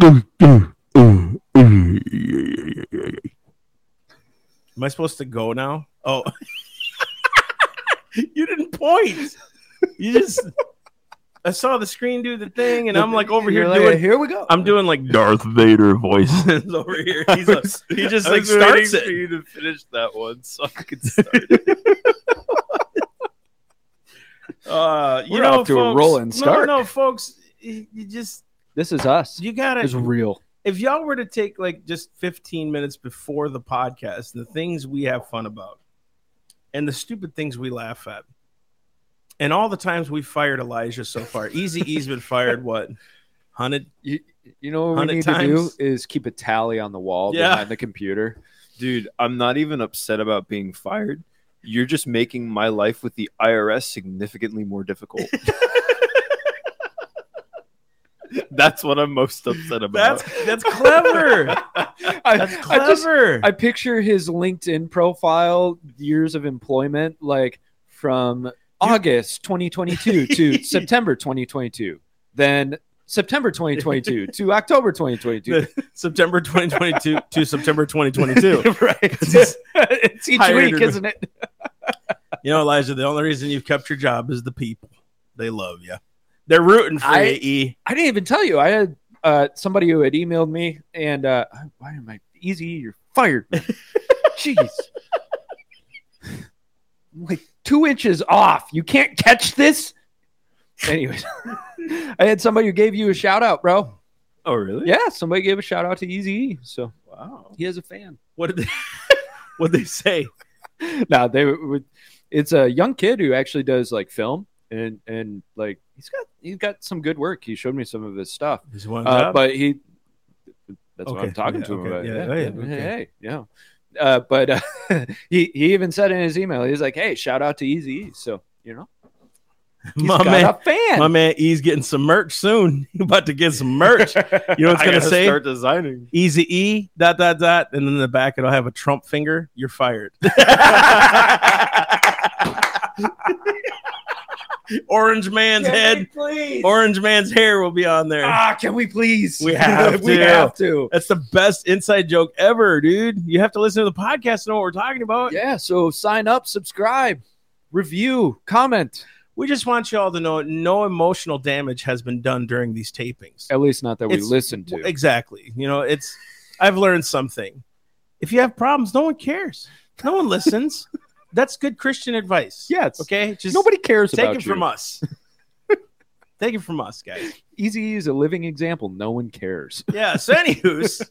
Am I supposed to go now? Oh, you didn't point. You just. I saw the screen do the thing, and I'm like over here You're like, doing. here we go. I'm doing like Darth Vader voices over here. He's a, he just like starts it. you to finish that one so I could start. Uh, you We're know, off to a rolling start. No, no, folks, you you just this is us. you gotta. It's real. if y'all were to take like just 15 minutes before the podcast, the things we have fun about, and the stupid things we laugh at, and all the times we fired Elijah so far, Easy E's been fired what, hundred? You, you know what we 100 need to do is keep a tally on the wall Yeah. behind the computer. Dude, I'm not even upset about being fired. You're just making my life with the IRS significantly more difficult. That's what I'm most upset about. That's that's clever. I, That's I just clever. I picture his LinkedIn profile, years of employment, like from August 2022 to September 2022, then September 2022 to October 2022. September 2022 to September 2022. right. it's each week, isn't it? You know, Elijah, the only reason you've kept your job is the people. They love you. They're rooting for I- you, E. I didn't even tell you. I had uh, somebody who had emailed me, and uh, why am I easy? You're fired. Jeez. like two inches off. You can't catch this. Anyways, I had somebody who gave you a shout out, bro. oh, really? Yeah, somebody gave a shout out to Easy. So Wow. he has a fan. What did they what they say? no, they would. It's a young kid who actually does like film and and like he's got he's got some good work. He showed me some of his stuff. Just one Uh, but he that's what I'm talking yeah, to him okay, about. yeah, Yeah, yeah, yeah, okay. hey, yeah. Uh, but uh, he he even said in his email, he's like, "Hey, shout out to Easy." E." So you know, he's my got man, a fan. my man E's getting some merch soon. He about to get some merch. You know what it's I gonna gotta say? start designing. Easy E dot dot dot, and then in the back it'll have a Trump finger. You're fired. Orange man's head, please. orange man's hair will be on there. ah, can we please? We have to. we to. have to. That's the best inside joke ever, dude. You have to listen to the podcast to know what we're talking about. Yeah. So sign up, subscribe, review, comment. We just want you all to know no emotional damage has been done during these tapings. At least not that we It's- listen to. Exactly. You know, it's I've learned something. If you have problems, no one cares. No one listens. That's good Christian advice. yeah. It's, Okay. Just nobody cares take about it you. from us. take it from us, guys. Easy is a living example. No one cares. Yeah. So, anywho's,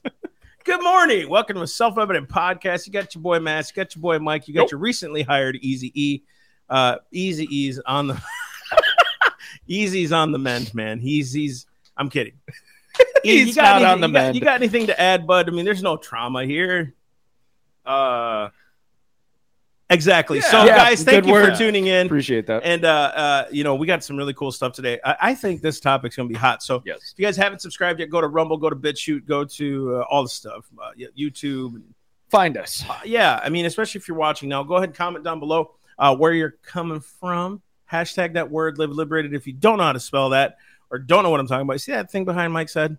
good morning. Welcome to a Self Evident Podcast. You got your boy Matt, you got your boy Mike, you got Nope. your recently hired Easy E. Uh, Easy E's on the Easy's on the mend, man. He's he's. I'm kidding. He's not anything, on the you got- mend. you got anything to add, bud? I mean, there's no trauma here. Uh, Exactly. Yeah. so, Yeah, guys, thank you word. for tuning in. Appreciate that. And uh, uh, you know, we got some really cool stuff today. I, I think this topic's gonna be hot. So Yes. if you guys haven't subscribed yet, go to Rumble, go to BitChute, go to uh, all the stuff, uh, YouTube. Find us. Uh, yeah, I mean, especially if you're watching now, go ahead and comment down below uh, where you're coming from. Hashtag that word, live liberated. If you don't know how to spell that or don't know what I'm talking about, see that thing behind Mike's head?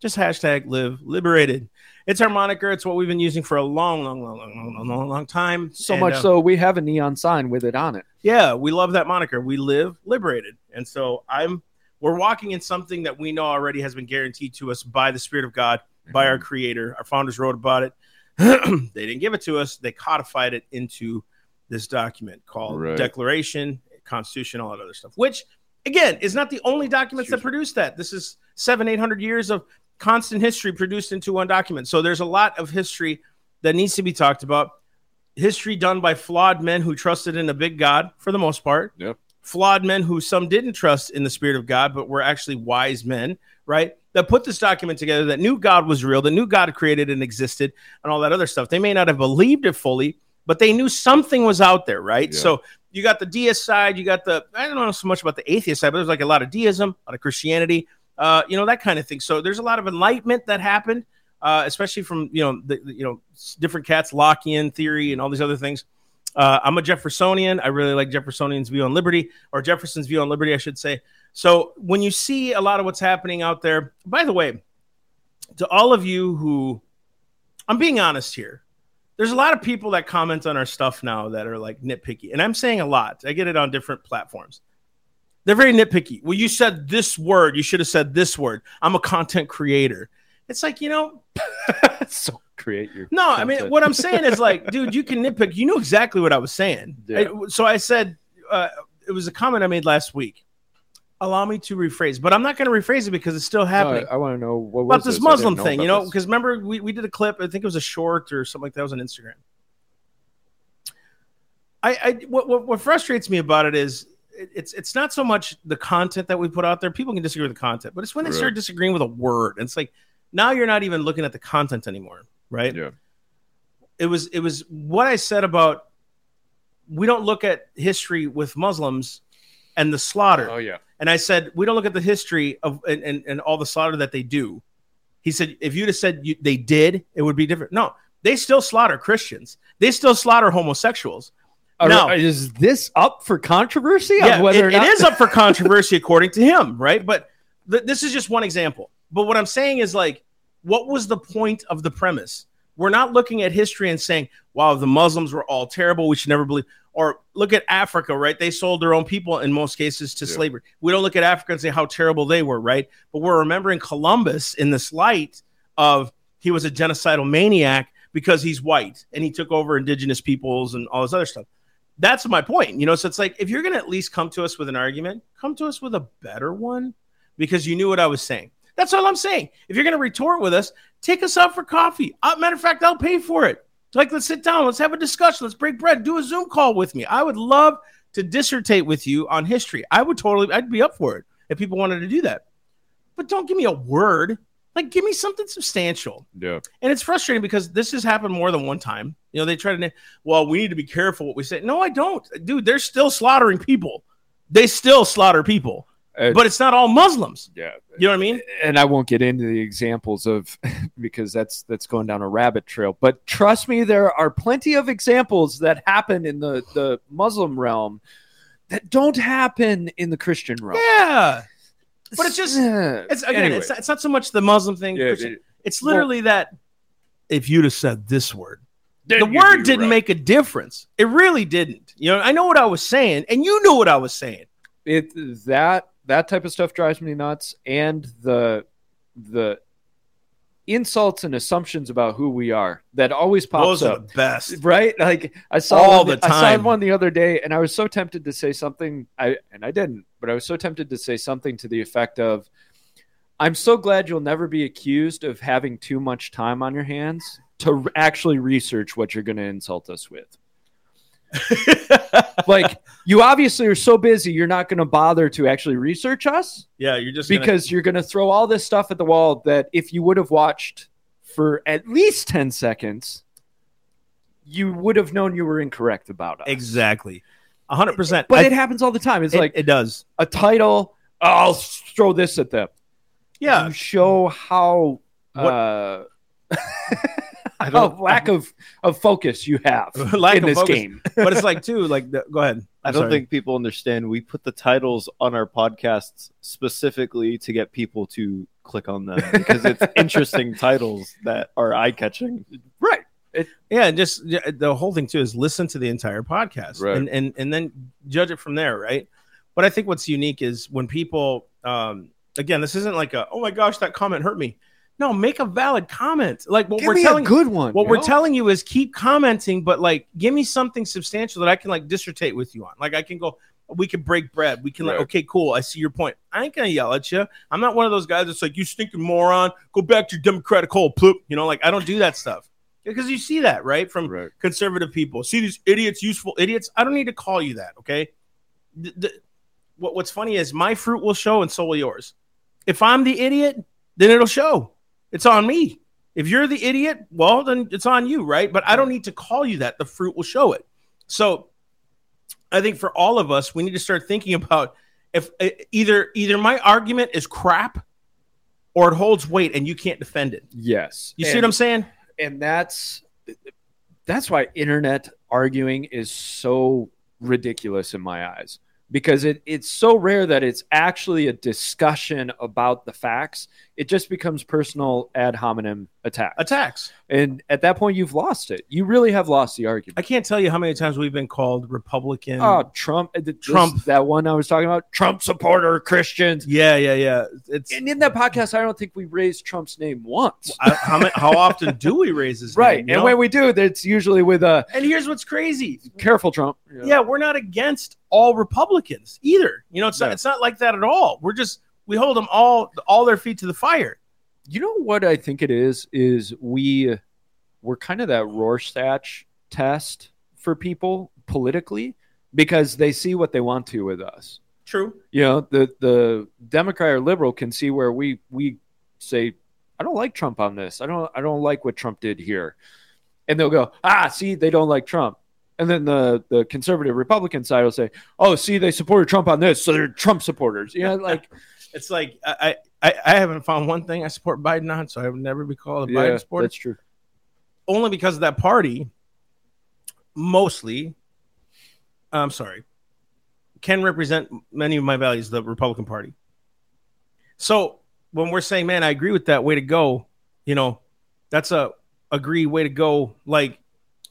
Just hashtag live liberated. It's our moniker. It's what we've been using for a long, long, long, long, long, long, long, time. So And, much uh, so we have a neon sign with it on it. yeah, we love that moniker. We live liberated. And so I'm we're walking in something that we know already has been guaranteed to us by the Spirit of God, by Mm-hmm. our creator. Our founders wrote about it. they didn't give it to us, they codified it into this document called Right. Declaration, Constitution, all that other stuff, which again is not the only documents that produce that. This is seven, eight hundred years of constant history produced into one document. So there's a lot of history that needs to be talked about. History done by flawed men who trusted in a big God for the most part. Yep. Flawed men who some didn't trust in the spirit of God, but were actually wise men, right? That put this document together that knew God was real, that knew God created and existed, and all that other stuff. They may not have believed it fully, but they knew something was out there, right? Yeah. So you got the deist side, you got the I don't know so much about the atheist side, but there's like a lot of deism, a lot of Christianity, uh, you know, that kind of thing. So there's a lot of enlightenment that happened, uh, especially from you know the, the- you know different cats, Lockean theory, and all these other things. Uh, I'm a Jeffersonian. I really like Jeffersonian's view on liberty, or Jefferson's view on liberty, I should say. So when you see a lot of what's happening out there, by the way, to all of you who, I'm being honest here. There's a lot of people that comment on our stuff now that are like nitpicky, and I'm saying a lot. I get it on different platforms. They're very nitpicky. Well, you said this word. You should have said this word. I'm a content creator. It's like you know, so create your no. I mean, what I'm saying is like, dude, you can nitpick. You knew exactly what I was saying. Yeah. I- so I said uh, it was a comment I made last week. Allow me to rephrase, but I'm not going to rephrase it because it's still No, happening. I, want to know what about was this this? Muslim thing, you know, because remember we, we did a clip. I think it was a short or something like that. It was on Instagram. I, I what, what what frustrates me about it is it's it's not so much the content that we put out there. People can disagree with the content, but it's when they Right. start disagreeing with a word. And it's like now you're not even looking at the content anymore, right? Yeah. It was it was what I said about we don't look at history with Muslims and the slaughter. oh yeah, And I said, we don't look at the history of and, and, and all the slaughter that they do. He said, if you'd have said you, they did, it would be different. No, they still slaughter Christians. They still slaughter homosexuals. Are- No. Uh, is this up for controversy? on Yeah, whether it- or not- is up for controversy according to him, right? But th- this is just one example. But what I'm saying is like, what was the point of the premise? We're not looking at history and saying, wow, the Muslims were all terrible. We should never believe. Or look at Africa, right? They sold their own people in most cases to Yeah. slavery. We don't look at Africa and say how terrible they were, right? But we're remembering Columbus in this light of he was a genocidal maniac because he's white and he took over indigenous peoples and all this other stuff. That's my point. You know, so it's like if you're going to at least come to us with an argument, come to us with a better one because you knew what I was saying. That's all I'm saying. If you're going to retort with us, take us out for coffee. Uh, matter of fact, I'll pay for it. Like, let's sit down, let's have a discussion, let's break bread, do a Zoom call with me. I would love to dissertate with you on history. I would totally, I'd be up for it if people wanted to do that. But don't give me a word. Like, give me something substantial. Yeah. And it's frustrating because this has happened more than one time. You know, they try to, well, we need to be careful what we say. No, I don't. Dude, they're still slaughtering people. They still slaughter people, Uh, but it's not all Muslims. yeah, You know what I mean? and I won't get into the examples of because that's that's going down a rabbit trail. But trust me, there are plenty of examples that happen in the the Muslim realm that don't happen in the Christian realm. Yeah. But it's just- It's again, Anyway. it's, not, it's not so much the Muslim thing. Yeah, it- it's literally that if you'd have said this word, the word didn't right. make a difference. It really didn't. You know, I know what I was saying, and you knew what I was saying. it that that type of stuff drives me nuts and the the insults and assumptions about who we are that always pops Those are the best. right like i saw All one, the time. i saw one the other day and i was so tempted to say something i and i didn't but i was so tempted to say something to the effect of i'm so glad you'll never be accused of having too much time on your hands to actually research what you're going to insult us with like you obviously are so busy you're not going to bother to actually research us. Yeah, you're just gonna- because you're going to throw all this stuff at the wall that if you would have watched for at least 10 seconds you would have known you were incorrect about us. Exactly, hundred percent. but it happens all the time. It's it, like it does. a title i'll throw this at them. Yeah, you show how What- uh I don't lack of, of focus you have Lack in of this focus. game but it's like too. Like, the, go ahead. I I'm don't sorry. think people understand. We put the titles on our podcasts specifically to get people to click on them because it's interesting titles that are eye catching. right Yeah, and just yeah, the whole thing too is listen to the entire podcast Right. and, and and then judge it from there, right? But I think what's unique is when people um again, this isn't like a oh my gosh, that comment hurt me. No, make a valid comment. Like what give we're me telling a good one what we're know? telling you is keep commenting, but like give me something substantial that I can like dissertate with you on. Like I can go, we can break bread. We can like, okay, cool. I see your point. I ain't gonna yell at you. I'm not one of those guys that's like, you stinking moron. Go back to your democratic hole, ploop. You know, like I don't do that stuff because you see that right from Right. conservative people. See these idiots, useful idiots. I don't need to call you that. Okay. The, the, what, what's funny is my fruit will show, and so will yours. If I'm the idiot, then it'll show. It's on me. If you're the idiot, well, then it's on you, right? But I don't need to call you that. The fruit will show it. So I think for all of us, we need to start thinking about if uh, either either my argument is crap or it holds weight and you can't defend it. yes You see what I'm saying? and that's that's why internet arguing is so ridiculous in my eyes because it, it's so rare that it's actually a discussion about the facts it just becomes personal ad hominem attack. attacks. And at that point, you've lost it. You really have lost the argument. I can't tell you how many times we've been called Republican. Oh, Trump, uh, this- Trump. that one I was talking about, Trump supporter Christians. yeah, yeah, yeah. It's And in that podcast, I don't think we raised Trump's name once. I, how, how often do we raise his right. name, you and know? when we do, it's usually with a and here's what's crazy. careful Trump. know. Yeah, we're not against all Republicans either. You know, it's No. not, it's not like that at all. We're just we hold them all all their feet to the fire. You know what I think it is? Is we we're kind of that Rorschach test for people politically because they see what they want to with us. True. You know, the the Democrat or liberal can see where we we say, I don't like Trump on this. I don't I don't like what Trump did here. And they'll go, ah, see, they don't like Trump. And then the the conservative Republican side will say, oh, see, they supported Trump on this, so they're Trump supporters. You know, like It's like I, I I haven't found one thing I support Biden on, so I would never be called a yeah, Biden supporter. that's true. Only because of that party, mostly. I'm sorry, can represent many of my values, the Republican Party. So when we're saying, "Man, I agree with that," way to go, you know, that's a agree way to go. Like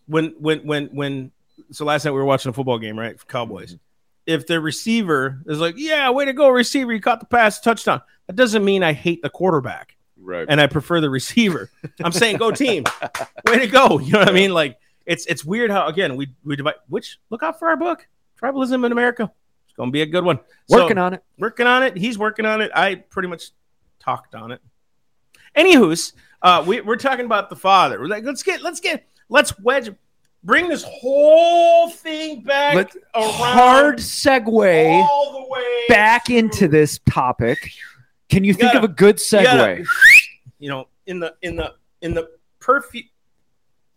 when when when when so last night we were watching a football game, right? Cowboys. Mm-hmm. If the receiver is like, "Yeah, way to go, receiver! You caught the pass, touchdown," that doesn't mean I hate the quarterback Right. and I prefer the receiver. I'm saying go team. Way to go. You know what I mean? Like it's it's weird how again we we divide which look out for our book. Tribalism in America. It's gonna be a good one. Working on it. working on it. He's working on it. I pretty much talked on it. Anywho's, uh we, we're talking about the father. We're like, let's get let's get let's wedge bring this whole thing back Let- around Hard segue all the way back into this topic. Can you think gotta- of a good You gotta- segue? you know, in the in the in the perfume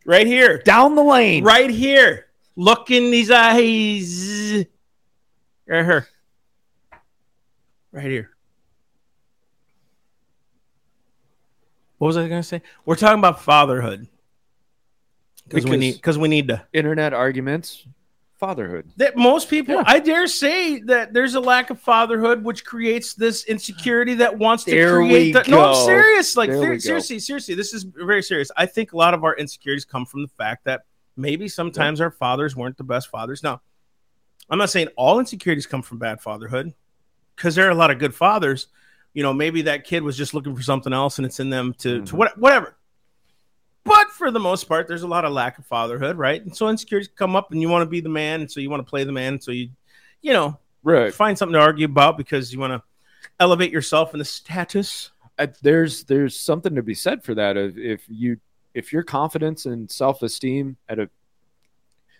right here. Down the lane. Right here. Look in these eyes. Right here. Right here. What was I gonna say? We're talking about fatherhood. Because we need because we need to. Internet arguments, fatherhood. that most people Yeah. I dare say that there's a lack of fatherhood which creates this insecurity that wants to There create we the, no I'm serious. Like There ser- seriously seriously this is very serious. I think a lot of our insecurities come from the fact that maybe sometimes our fathers weren't the best fathers. Now I'm not saying all insecurities come from bad fatherhood because there are a lot of good fathers. You know maybe that kid was just looking for something else and it's in them to, to Mhm. what, whatever. but for the most part, there's a lot of lack of fatherhood, right? And so insecurities come up, and you want to be the man, and so you want to play the man, so you, you know, Right. find something to argue about because you want to elevate yourself in the status. Uh, there's there's something to be said for that. If, if you if your confidence and self esteem at a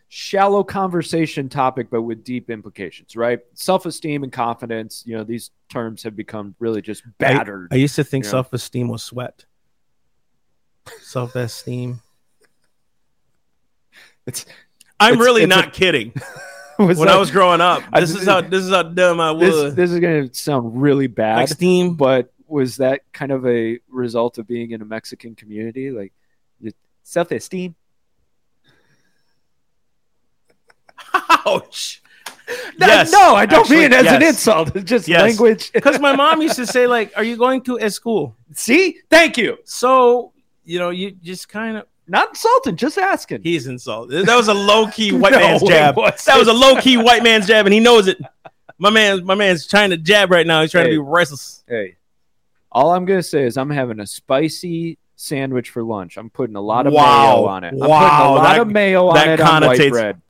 shallow conversation topic, but with deep implications, right? Self esteem and confidence, you know, these terms have become really just battered. I used to think Yeah. self-esteem was sweat. Self-esteem. It's- I'm it's- really it's a- not kidding. Was when I was growing up, I- this is how this is how dumb I was. this is going to sound really bad, Esteem. but was that kind of a result of being in a Mexican community, like self esteem? Ouch. Yes. no, I don't Actually, mean it as an insult. It's just Yes. language. Because my mom used to say, like, "Are you going to a school?" See, thank you. So you know, you just kind of Not insulting, just asking. he's insulted. That was a low key white No, man's jab. That was a low key white man's jab, and he knows it. My man, my man's trying to jab right now. He's trying Hey. to be restless. hey, all I'm gonna say is I'm having a spicy sandwich for lunch. I'm putting a lot of Wow. mayo on it. I'm Wow, putting a lot that- of mayo on that it on white bread.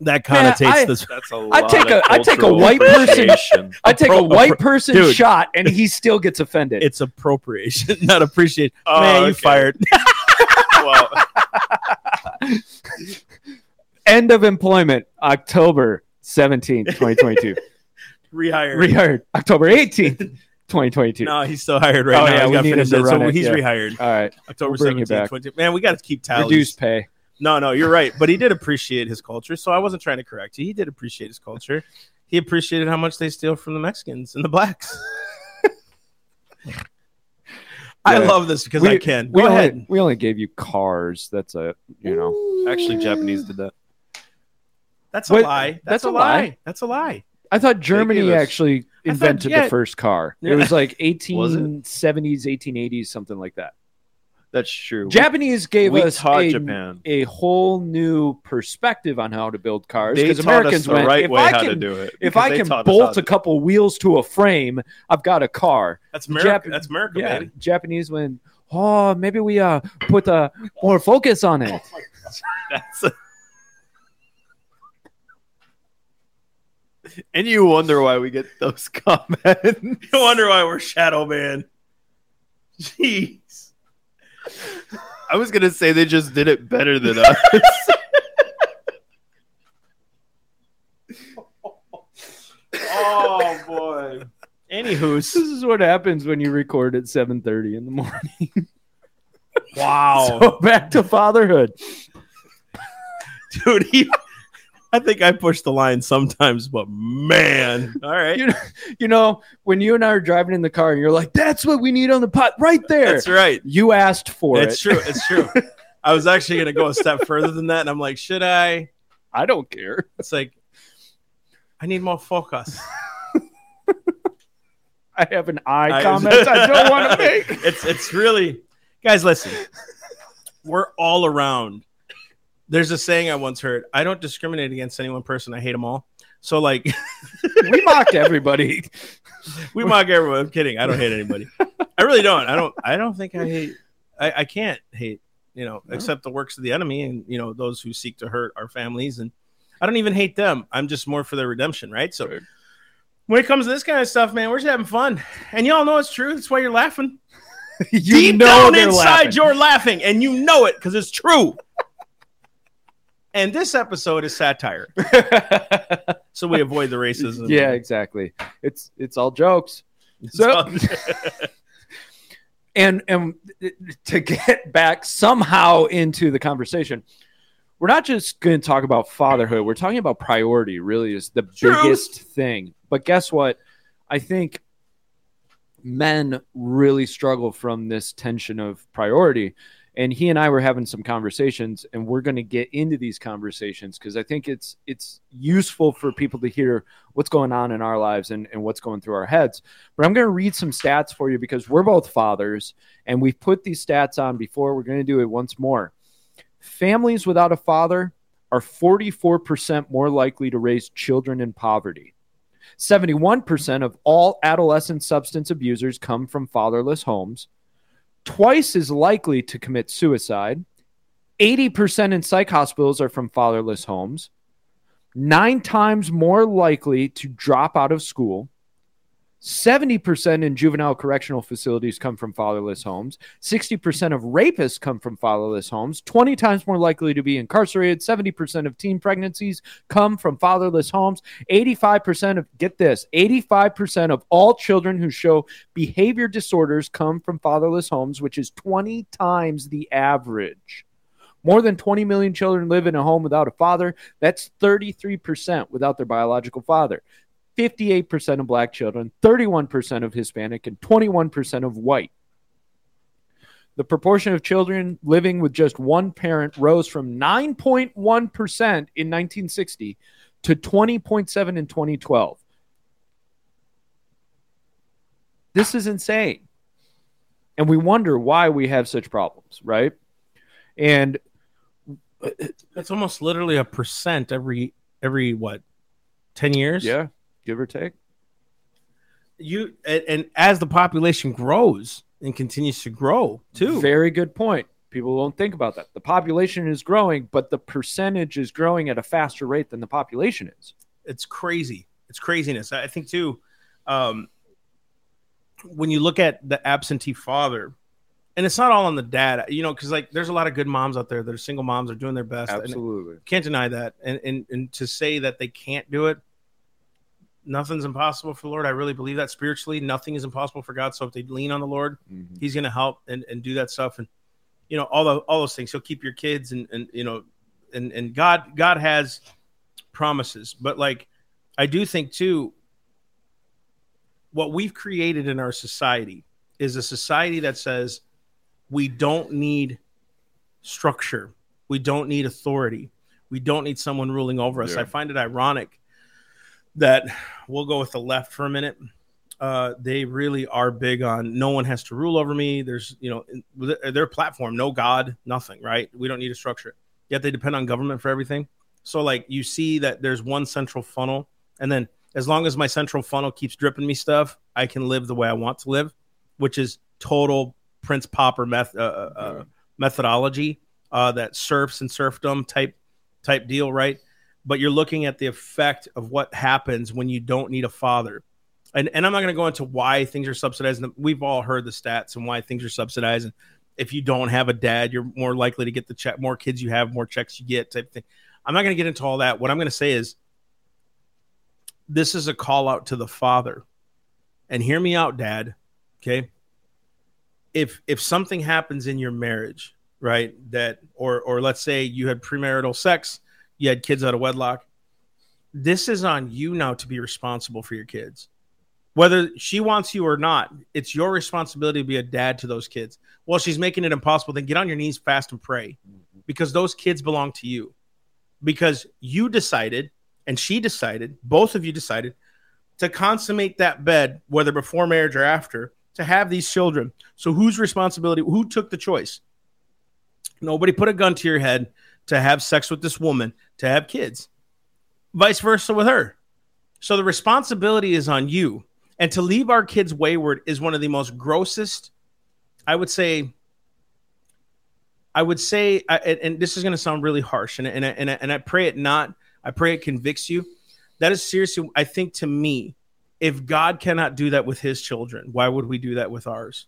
That Man, connotates I- this. That's a I lot take a- I take a white person- I take a white person dude. shot and he still gets offended. It's appropriation, not appreciation. Oh, man, you fired. well, End of employment, October 17th, 2022. Rehired. Rehired October 18th, 2022. no, he's still hired right Oh, now. yeah, he's we got need him to it. run So it, he's yeah. rehired. All right. October We'll 17th, back. 20. Man, we got to keep tallies. Reduced pay. No, no, you're right. But he did appreciate his culture. So I wasn't trying to correct you. He did appreciate his culture. He appreciated how much they steal from the Mexicans and the blacks. I love this because We- I can. We Go only, ahead. we only gave you cars. That's a, you know. actually, Japanese did that. That's a Wait, lie. That's, that's a a lie. lie. That's a lie. I thought Germany us- actually invented yeah. the first car. It was like 1870s, 1880s, something like that. That's true. Japanese gave we us taught a, Japan. a whole new perspective on how to build cars They because taught Americans us the went, right if way I how can, to do it. if because I they can taught us how bolt to a couple wheels to a frame, I've got a car. That's America. Jap- That's America, yeah, baby. Japanese went, oh, maybe we uh put uh, more focus on it. That's and you wonder why we get those comments. you wonder why we're Shadow banned. Jeez. I was gonna say they just did it better than us. Oh boy. Anywho, This is what happens when you record at 7:30 in the morning. Wow. So back to fatherhood. Dude, he, I think I push the line sometimes, but man. All right. You know, you know, when you and I are driving in the car, and you're like, "That's what we need on the pot, right there." That's right. You asked for It's it. It's true. It's true. I was actually going to go a step further than that. And I'm like, should I? I don't care. It's like, I need more focus. I have an eye I- comment I don't want to make. It's it's really guys, listen. We're all around. There's a saying I once heard. I don't discriminate against any one person. I hate them all. So like We mocked everybody. we mock everyone. I'm kidding. I don't hate anybody. I really don't. I don't I don't think I hate I, I can't hate, you know, except the works of the enemy and you know, those who seek to hurt our families and I don't even hate them. I'm just more for their redemption, right? So Right. when it comes to this kind of stuff, man, we're just having fun. And y'all know it's true. That's why you're laughing. you Deep know down inside, laughing. you're laughing, and you know it because it's true. And this episode is satire, so we avoid the racism. yeah, exactly. It's it's all jokes. So and and to get back somehow into the conversation we're not just going to talk about fatherhood we're talking about priority really is the Truth. biggest thing but guess what i think men really struggle from this tension of priority and he and i were having some conversations and we're going to get into these conversations because i think it's it's useful for people to hear what's going on in our lives and, and what's going through our heads but I'm going to read some stats for you because we're both fathers and we've put these stats on before. We're going to do it once more. Families without a father are 44% more likely to raise children in poverty. 71% of all adolescent substance abusers come from fatherless homes. Twice as likely to commit suicide. 80% in psych hospitals are from fatherless homes. Nine times more likely to drop out of school. 70% in juvenile correctional facilities come from fatherless homes. 60% of rapists come from fatherless homes. 20 times more likely to be incarcerated. 70% of teen pregnancies come from fatherless homes. 85% of, get this, 85% of all children who show behavior disorders come from fatherless homes, which is 20 times the average. More than 20 million children live in a home without a father. That's 33% without their biological father. 58% of black children, 31% of Hispanic, and 21% of white. The proportion of children living with just one parent rose from 9.1% in 1960 to 20.7 in 2012. This is insane. And we wonder why we have such problems, right? And That's almost literally a percent every every what, ten years? yeah, give or take. You and, and as the population grows and continues to grow too. Very good point. People don't think about that. The population is growing, but the percentage is growing at a faster rate than the population is. it's crazy. It's craziness. I think too. Um, when you look at the absentee father, and it's not all on the dad, you know, because like there's a lot of good moms out there that are single moms are doing their best. Absolutely. can't deny that. And, and and to say that they can't do it, nothing's impossible for the Lord. I really believe that spiritually, nothing is impossible for God. So if they lean on the Lord, Mhm. He's going to help and, and do that stuff. And you know all the all those things. He'll keep your kids and and you know and and God God has promises. But like I do think too, what we've created in our society is a society that says we don't need structure, we don't need authority, we don't need someone ruling over us. Yeah. I find it ironic that we'll go with the left for a minute. uh, they really are big on no one has to rule over me. There's, you know, their platform, no God, nothing, right? We don't need a structure. Yet they depend on government for everything. So, like, you see that there's one central funnel, and then as long as my central funnel keeps dripping me stuff, I can live the way I want to live, which is total Prince Popper meth- uh, uh, uh, methodology, uh, that serfs and serfdom type type deal, right? But you're looking at the effect of what happens when you don't need a father. And, and I'm not going to go into why things are subsidized. We've all heard the stats and why things are subsidized. And if you don't have a dad, you're more likely to get the check. More kids you have, more checks you get. Type thing. I'm not going to get into all that. What I'm going to say is, this is a call out to the father, and hear me out, dad. Okay. If if something happens in your marriage, right, that or or let's say you had premarital sex, you had kids out of wedlock, this is on you now to be responsible for your kids whether she wants you or not, it's your responsibility to be a dad to those kids. Well, she's making it impossible. Then get on your knees, fast, and pray because those kids belong to you. Because you decided, and she decided, both of you decided to consummate that bed, whether before marriage or after, to have these children. So, whose responsibility? Who took the choice? Nobody put a gun to your head to have sex with this woman, to have kids. Vice versa with her. So, the responsibility is on you and to leave our kids wayward is one of the most grossest, I would say. I would say, and this is going to sound really harsh, and, and, and, and I pray it not, I pray it convicts you. That is seriously, I think to me, if God cannot do that with his children, why would we do that with ours?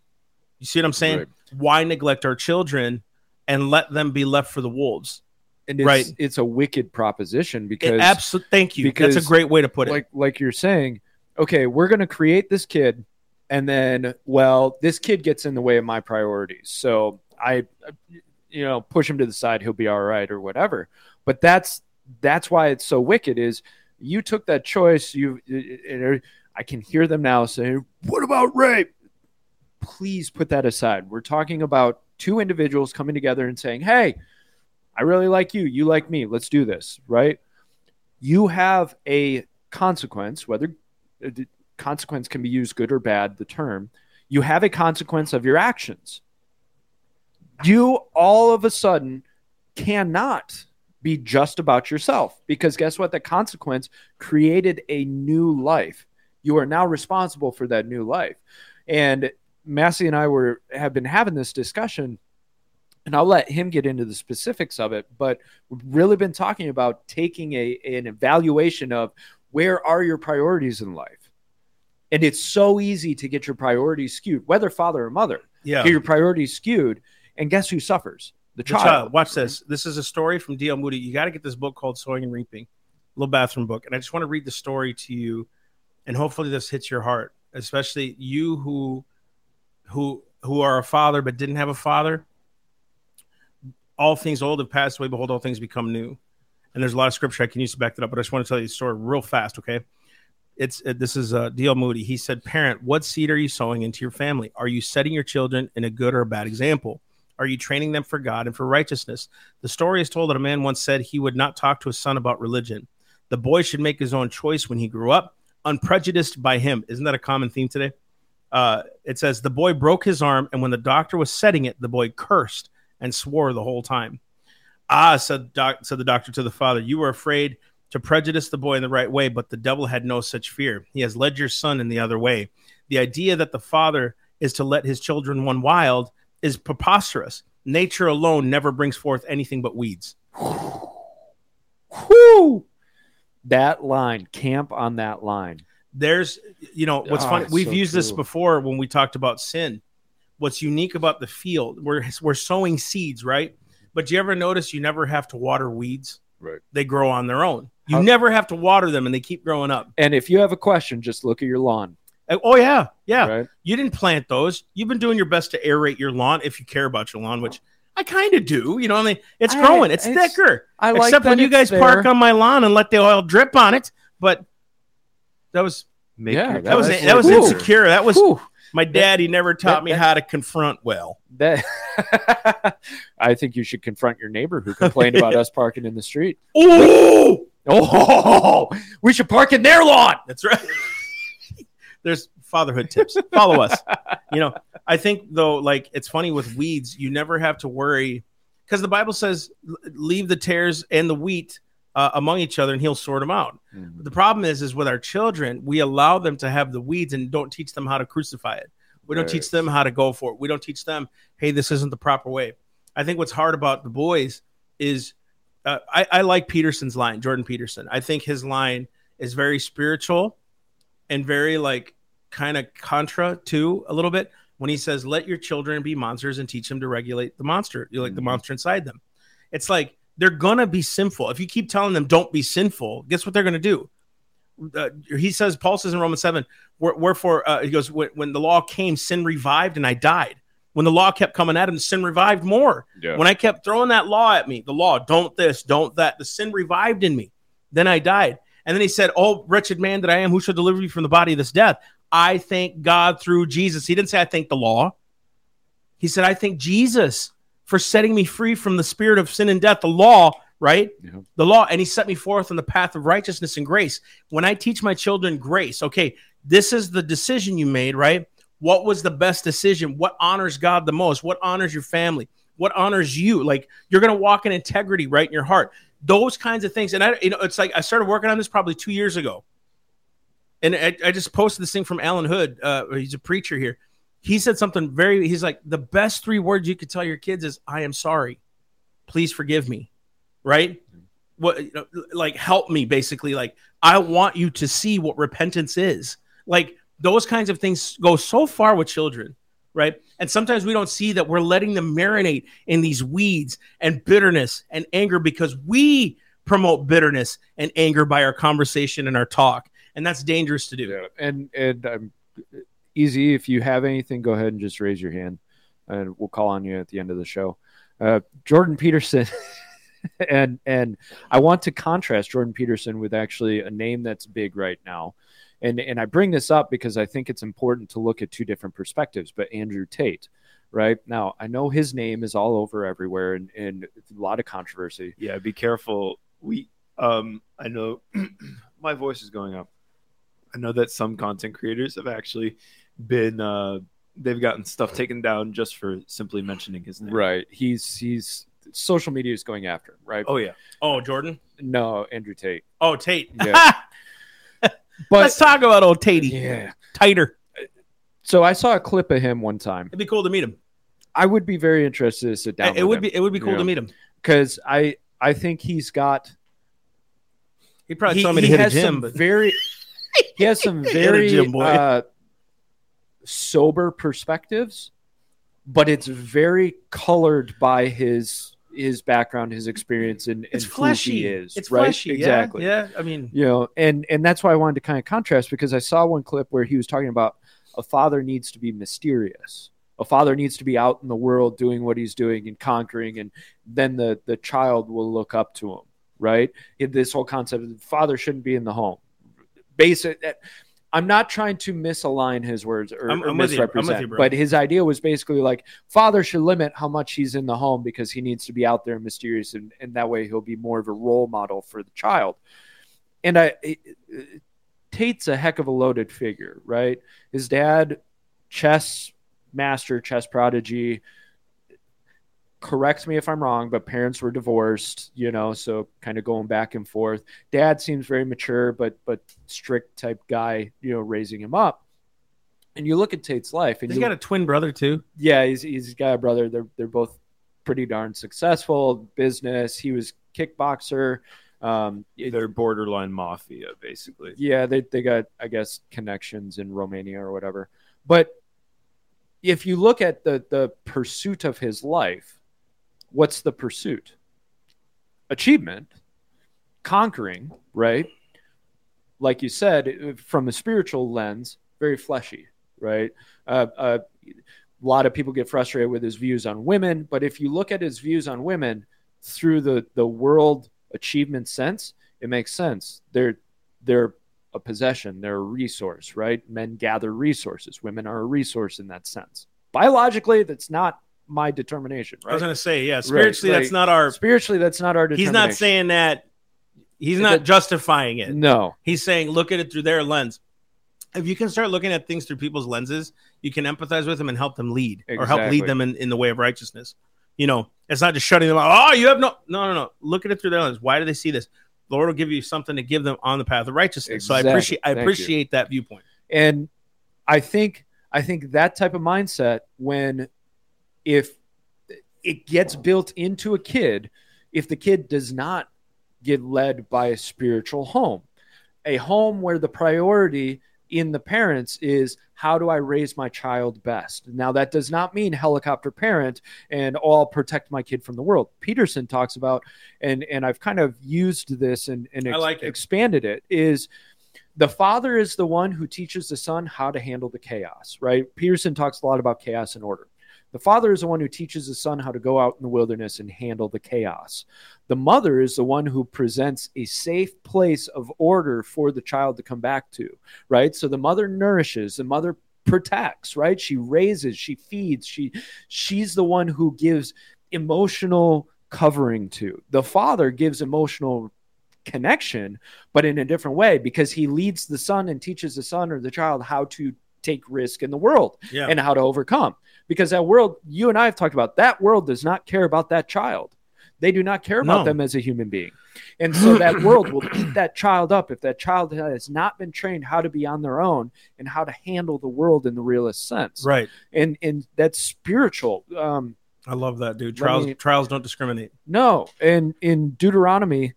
You see what I'm saying? Right. Why neglect our children and let them be left for the wolves? And it's, right. it's a wicked proposition because absolutely. Thank you. Because That's a great way to put it. Like like you're saying, okay, we're going to create this kid, and then, well, this kid gets in the way of my priorities. So I, you know, push him to the side. He'll be all right or whatever. But that's that's why it's so wicked. Is you took that choice. You, I er, can hear them now saying, "What about rape?" Please put that aside. We're talking about two individuals coming together and saying, "Hey, I really like you. You like me. Let's do this." Right? You have a consequence, whether uh, consequence can be used good or bad, the term. You have a consequence of your actions. You all of a sudden cannot be just about yourself because guess what? The consequence created a new life. You are now responsible for that new life. And Massey and I were have been having this discussion and I'll let him get into the specifics of it, but we've really been talking about taking a an evaluation of where are your priorities in life? And it's so easy to get your priorities skewed, whether father or mother. Yeah. Get your priorities skewed. And guess who suffers? The, the child. child. Watch this. This is a story from D.L. Moody. You got to get this book called Sowing and Reaping, little bathroom book. And I just want to read the story to you. And hopefully this hits your heart, especially you who who who are a father but didn't have a father. All things old have passed away, behold, all things become new and there's a lot of scripture I can use to back that up. But I just want to tell you the story real fast, okay? It's uh, this is uh, D.L. Moody. He said, "Parent, what seed are you sowing into your family? Are you setting your children in a good or a bad example? Are you training them for God and for righteousness?" The story is told that a man once said he would not talk to his son about religion. The boy should make his own choice when he grew up, unprejudiced by him. Isn't that a common theme today? Uh, it says the boy broke his arm, and when the doctor was setting it, the boy cursed and swore the whole time. Ah, said, doc, said the doctor to the father, you were afraid to prejudice the boy in the right way, but the devil had no such fear. He has led your son in the other way. The idea that the father is to let his children run wild is preposterous. Nature alone never brings forth anything but weeds. Whew. That line, camp on that line. There's, you know, what's oh, funny. We've so used true. this before when we talked about sin. What's unique about the field, we're, we're sowing seeds, right? But do you ever notice you never have to water weeds? Right. They grow on their own. You How- never have to water them and they keep growing up. And if you have a question, just look at your lawn. Uh, oh yeah, yeah. Right. You didn't plant those. You've been doing your best to aerate your lawn if you care about your lawn, which I kind of do. You know, I mean, it's I, growing. It's, it's, thicker. I like except when you guys there. park on my lawn and let the oil drip on it. But that was yeah, that, that was that was insecure. That was my daddy never taught that, me how to confront well. That I think you should confront your neighbor who complained about us parking in the street. Oh, oh, we should park in their lawn. That's right. there's fatherhood tips. Follow us. You know, I think though, like it's funny with weeds, you never have to worry because the Bible says, "Leave the tares and the wheat uh, among each other, and He'll sort them out." Mhm. The problem is, is with our children, we allow them to have the weeds and don't teach them how to crucify it. We don't teach them how to go for it. We don't teach them, hey, this isn't the proper way. I think what's hard about the boys is uh, I, I like Peterson's line, Jordan Peterson. I think his line is very spiritual and very like kind of contra to a little bit when he says, "Let your children be monsters and teach them to regulate the monster, you like the Mhm. monster inside them." It's like they're gonna be sinful. If you keep telling them don't be sinful, guess what they're gonna do? Uh, he says, Paul says in Romans seven, wherefore uh, he goes, when, when the law came, sin revived, and I died. When the law kept coming at him, sin revived more. Yeah. When I kept throwing that law at me, the law, don't this, don't that, the sin revived in me. Then I died. And then he said, Oh, wretched man that I am, who shall deliver me from the body of this death? I thank God through Jesus. He didn't say, I thank the law. He said, I thank Jesus for setting me free from the spirit of sin and death, the law, right? Yeah. The law. And he set me forth on the path of righteousness and grace. When I teach my children grace, okay, this is the decision you made, right? What was the best decision? What honors God the most? What honors your family? What honors you? Like you're going to walk in integrity, right, in your heart. Those kinds of things. And I, you know, it's like I started working on this probably two years ago. And I, I just posted this thing from Alan Hood. Uh, he's a preacher here. He said something very, he's like, the best three words you could tell your kids is, I am sorry. Please forgive me. Right? What, like, help me, basically. Like, I want you to see what repentance is. Like, those kinds of things go so far with children. Right. And sometimes we don't see that we're letting them marinate in these weeds and bitterness and anger because we promote bitterness and anger by our conversation and our talk. And that's dangerous to do. Yeah, and and um, easy. If you have anything, go ahead and just raise your hand, and we'll call on you at the end of the show. Uh, Jordan Peterson, and and I want to contrast Jordan Peterson with actually a name that's big right now, and and I bring this up because I think it's important to look at two different perspectives. But Andrew Tate, right now, I know his name is all over everywhere, and and a lot of controversy. Yeah, be careful. We, um, I know my voice is going up. I know that some content creators have actually been, uh, they've gotten stuff taken down just for simply mentioning his name. Right. He's he's social media is going after him, right? Oh yeah. Oh, Jordan. No, Andrew Tate. Oh, Tate. Yeah. But let's talk about old Tatey. yeah. Tighter. So I saw a clip of him one time. It'd be cool to meet him. I would be very interested to sit down. It would be. It would be cool Yeah. to meet him. because I I think he's got He'd probably he, tell me to he hit a has gym, some but very he has some very gym, uh, sober perspectives, but it's very colored by his his background, his experience, and, and it's fleshy. he is. It's right? fleshy. exactly. Yeah. yeah. I mean, you know and and that's why i wanted to kind of contrast because i saw one clip where he was talking about a father needs to be mysterious a father needs to be out in the world doing what he's doing and conquering and then the the child will look up to him right this whole concept of the father shouldn't be in the home basic eh, i'm not trying to misalign his words or, I'm- or I'm with you. I'm with misrepresent you, but his idea was basically like father should limit how much he's in the home because he needs to be out there and mysterious and, and that way he'll be more of a role model for the child and I Tate's a heck of a loaded figure, right? His dad, chess master, chess prodigy. Correct me if I'm wrong, but parents were divorced, you know, so kind of going back and forth. Dad seems very mature, but but strict type guy, you know, raising him up. And you look at Tate's life, and he's you, got a twin brother too. yeah, he's he's got a brother. They're they're both pretty darn successful business. He was kickboxer. Um, it- They're borderline mafia, basically. yeah, they they got I guess connections in Romania or whatever. But if you look at the the pursuit of his life, what's the pursuit? Achievement, conquering, right? Like you said, from a spiritual lens, very fleshy, right? Uh, uh, a lot of people get frustrated with his views on women, but if you look at his views on women through the the world achievement sense, it makes sense. They're they're a possession, they're a resource, right? Men gather resources. Women are a resource in that sense. Biologically, that's not my determination, I was gonna say, yeah. Spiritually, like- that's not our. Spiritually, that's not our He's not saying that. He's not that- justifying it. no. He's saying look at it through their lens. if you can start looking at things through people's lenses, you can empathize with them and help them lead or help lead them in, in the way of righteousness. You know, it's not just shutting them out. Oh, you have no, no, no, no. Look at it through their lens. Why do they see this? The Lord will give you something to give them on the path of righteousness. So I appreciate, I Thank you. appreciate that viewpoint. and i think i think that type of mindset when if it gets built into a kid if the kid does not get led by a spiritual home a home where the priority in the parents is how do I raise my child best? Now, that does not mean helicopter parent and oh, I'll protect my kid from the world. Peterson talks about, and, and I've kind of used this and, and ex- like it. expanded it, is the father is the one who teaches the son how to handle the chaos, right? Peterson talks a lot about chaos and order. The father is the one who teaches the son how to go out in the wilderness and handle the chaos. The mother is the one who presents a safe place of order for the child to come back to, right? So the mother nourishes, the mother protects, right? She raises, she feeds, she she's the one who gives emotional covering to. The father gives emotional connection, but in a different way because he leads the son and teaches the son or the child how to take risk in the world Yeah. and how to overcome. Because that world, you and I have talked about, that world does not care about that child. They do not care about No. them as a human being. And so that world will eat that child up if that child has not been trained how to be on their own and how to handle the world in the realest sense. right. And and that's spiritual. Um, I love that, dude. Trials, me- trials don't discriminate. no, and in Deuteronomy,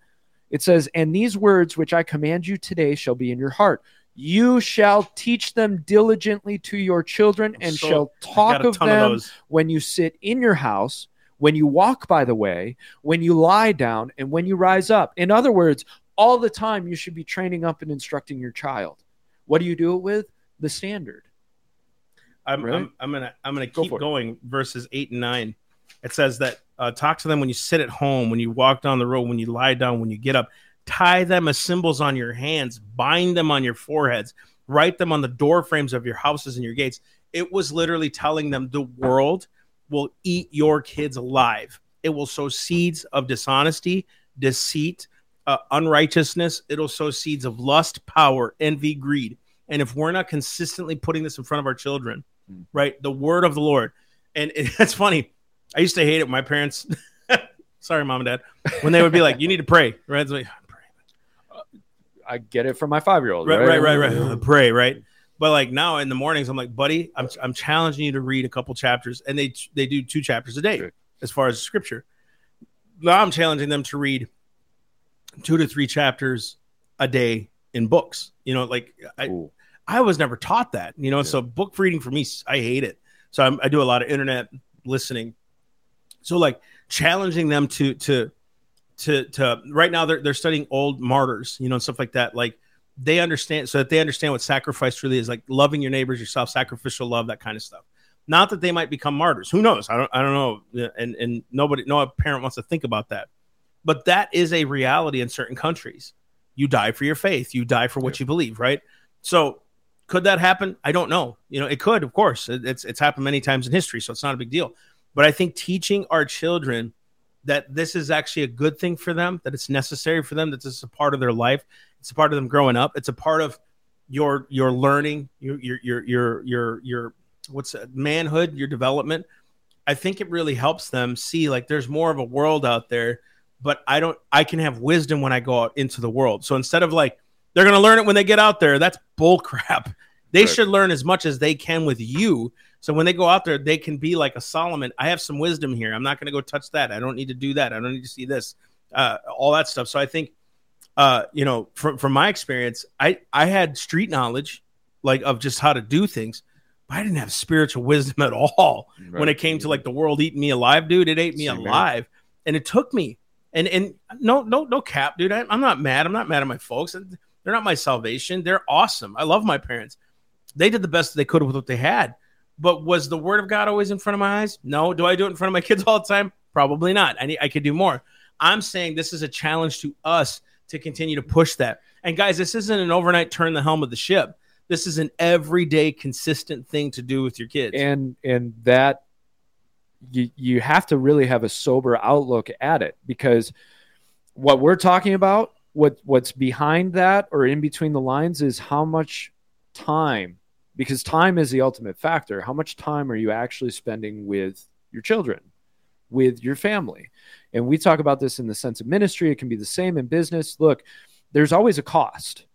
it says, "And these words which I command you today shall be in your heart. You shall teach them diligently to your children, and So- shall talk of them of when you sit in your house, when you walk by the way, when you lie down, and when you rise up." In other words, all the time you should be training up and instructing your child. What do you do it with? The standard. I'm, Really? I'm, I'm gonna I'm gonna Go keep it. going. Verses eight and nine. It says that uh, talk to them when you sit at home, when you walk down the road, when you lie down, when you get up. Tie them as symbols on your hands. Bind them on your foreheads. Write them on the door frames of your houses and your gates. It was literally telling them the world will eat your kids alive. It will sow seeds of dishonesty, deceit, uh, unrighteousness. It'll sow seeds of lust, power, envy, greed. And if we're not consistently putting this in front of our children, Mm. right, the word of the Lord, and it's funny. I used to hate it. when My parents, sorry, mom and dad, when they would be like, "You need to pray," right? It's like. I get it from my five year old. right, right, right, right. Pray, right. But like now in the mornings, I'm like, buddy, I'm, I'm challenging you to read a couple chapters, and they they do two chapters a day Sure. as far as scripture. Now I'm challenging them to read two to three chapters a day in books. You know, like I, Ooh. I was never taught that. You know, Yeah. so book reading for me, I hate it. So I'm, I do a lot of internet listening. So like challenging them to to to to right now they're they're studying old martyrs, you know, and stuff like that. Like they understand so that they understand what sacrifice really is, like loving your neighbors, yourself, sacrificial love, that kind of stuff. Not that they might become martyrs. Who knows? I don't I don't know. And and nobody no parent wants to think about that. But that is a reality in certain countries. You die for your faith. You die for what you believe, right? So could that happen? I don't know. You know, it could, of course. It- It's it's happened many times in history, so it's not a big deal. But I think teaching our children that this is actually a good thing for them, that it's necessary for them, that this is a part of their life, it's a part of them growing up, it's a part of your your learning, your your your your your, your what's that, manhood, your development. I think it really helps them see like there's more of a world out there, but I don't I can have wisdom when I go out into the world. So instead of like they're to learn it when they get out there, that's bull crap. They Right. should learn as much as they can with you. So when they go out there, they can be like a Solomon. I have some wisdom here. I'm not going to go touch that. I don't need to do that. I don't need to see this, uh, all that stuff. So I think, uh, you know, from from my experience, I I had street knowledge, like of just how to do things, but I didn't have spiritual wisdom at all when it came to like the world eating me alive, dude. It ate me Same alive, and it took me. And and no no no cap, dude. I, I'm not mad. I'm not mad at my folks. They're not my salvation. They're awesome. I love my parents. They did the best they could with what they had. But was the word of God always in front of my eyes? No. Do I do it in front of my kids all the time? Probably not. I need, I could do more. I'm saying this is a challenge to us to continue to push that. And guys, this isn't an overnight turn the helm of the ship. This is an everyday consistent thing to do with your kids. and and that you you have to really have a sober outlook at it because what we're talking about what what's behind that or in between the lines is how much time because time is the ultimate factor. How much time are you actually spending with your children, with your family? And we talk about this in the sense of ministry. It can be the same in business. Look, there's always a cost.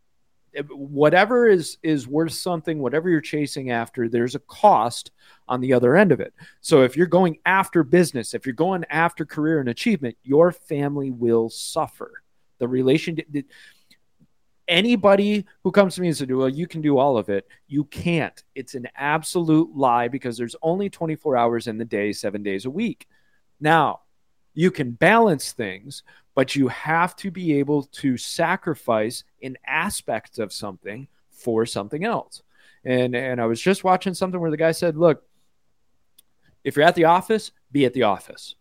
Whatever is is worth something, whatever you're chasing after, there's a cost on the other end of it. So if you're going after business, if you're going after career and achievement, your family will suffer. The relation anybody who comes to me and says, Well, you can do all of it, you can't. It's an absolute lie because there's only 24 hours in the day, seven days a week. Now, you can balance things, but you have to be able to sacrifice an aspect of something for something else. And and I was just watching something where the guy said, "Look, if you're at the office, be at the office.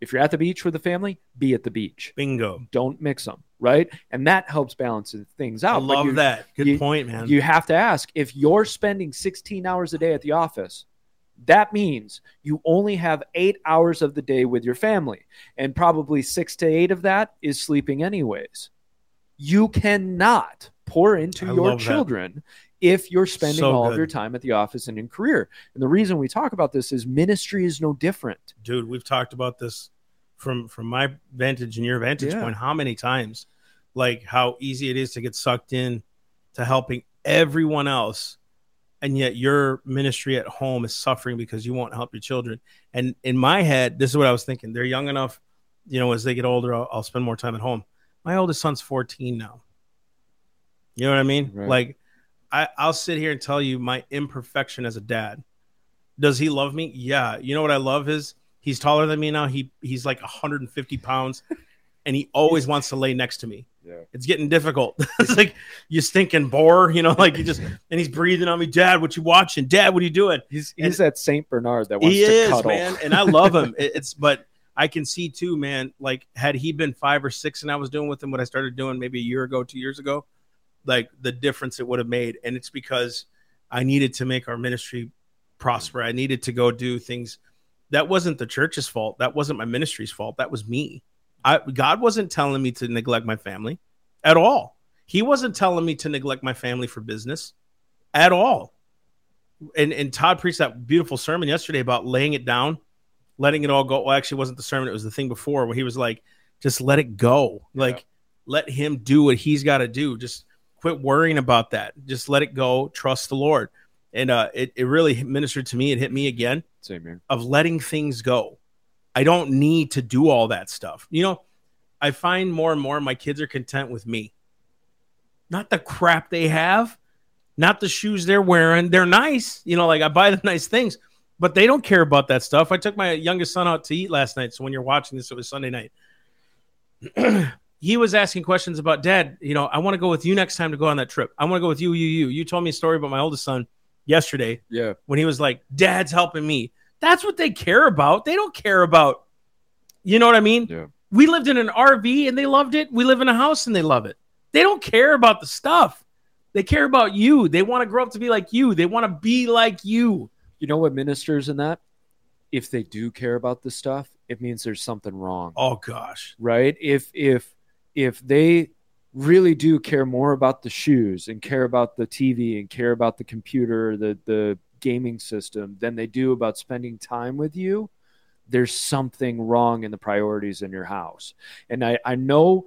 If you're at the beach with the family, be at the beach. Bingo. Don't mix them, right? And that helps balance things out. I love you, that. Good you, point, man. You have to ask if you're spending 16 hours a day at the office, that means you only have eight hours of the day with your family, and probably six to eight of that is sleeping, anyways. You cannot pour into I your love that. children if you're spending So all good. of your time at the office and in career. And the reason we talk about this is ministry is no different. dude we've talked about this from from my vantage and your vantage Yeah. point how many times like how easy it is to get sucked in to helping everyone else and yet your ministry at home is suffering because you won't help your children? And in my head this is what i was thinking they're young enough you know as they get older i'll, I'll spend more time at home. My oldest son's 14 now. You know what i mean? Right. like I, i'll sit here and tell you my imperfection as a dad. Does he love me? Yeah. You know what i love is he's taller than me now. He he's like 150 pounds and he always wants to lay next to me. Yeah. it's getting difficult. It's like you stinking bore you know like you just and he's breathing on me dad what you watching? Dad what are you doing? He's And- he's that Saint Bernard that wants he to is cuddle. man and i love him. It's but i can see too man like had he been five or six and i was doing with him what i started doing maybe a year ago two years ago like the difference it would have made. And it's because i needed to make our ministry prosper. I needed to go do things that wasn't the church's fault that wasn't my ministry's fault that was me I, god wasn't telling me to neglect my family at all he wasn't telling me to neglect my family for business at all and and Todd preached that beautiful sermon yesterday about laying it down, letting it all go. Well, actually, it wasn't the sermon; it was the thing before where he was like, "Just let it go. Like, let him do what he's got to do. Just quit worrying about that. Just let it go. Trust the Lord." And uh, it it really ministered to me. It hit me again Same here. of letting things go. I don't need to do all that stuff. You know, I find more and more my kids are content with me. Not the crap they have, not the shoes they're wearing. They're nice. You know, like I buy them nice things, but they don't care about that stuff. I took my youngest son out to eat last night. So when you're watching this, it was Sunday night. he was asking questions about dad. You know, I want to go with you next time to go on that trip. I want to go with you, you, you. You told me a story about my oldest son yesterday Yeah. when he was like, Dad's helping me. That's what they care about. They don't care about, you know what I mean? Yeah. We lived in an RV and they loved it. We live in a house and they love it. They don't care about the stuff. They care about you. They want to grow up to be like you. They want to be like you. You know what ministers in that? If they do care about the stuff, it means there's something wrong. Oh gosh. right if if if they really do care more about the shoes and care about the tv and care about the computer the the gaming system than they do about spending time with you there's something wrong in the priorities in your house. And i i know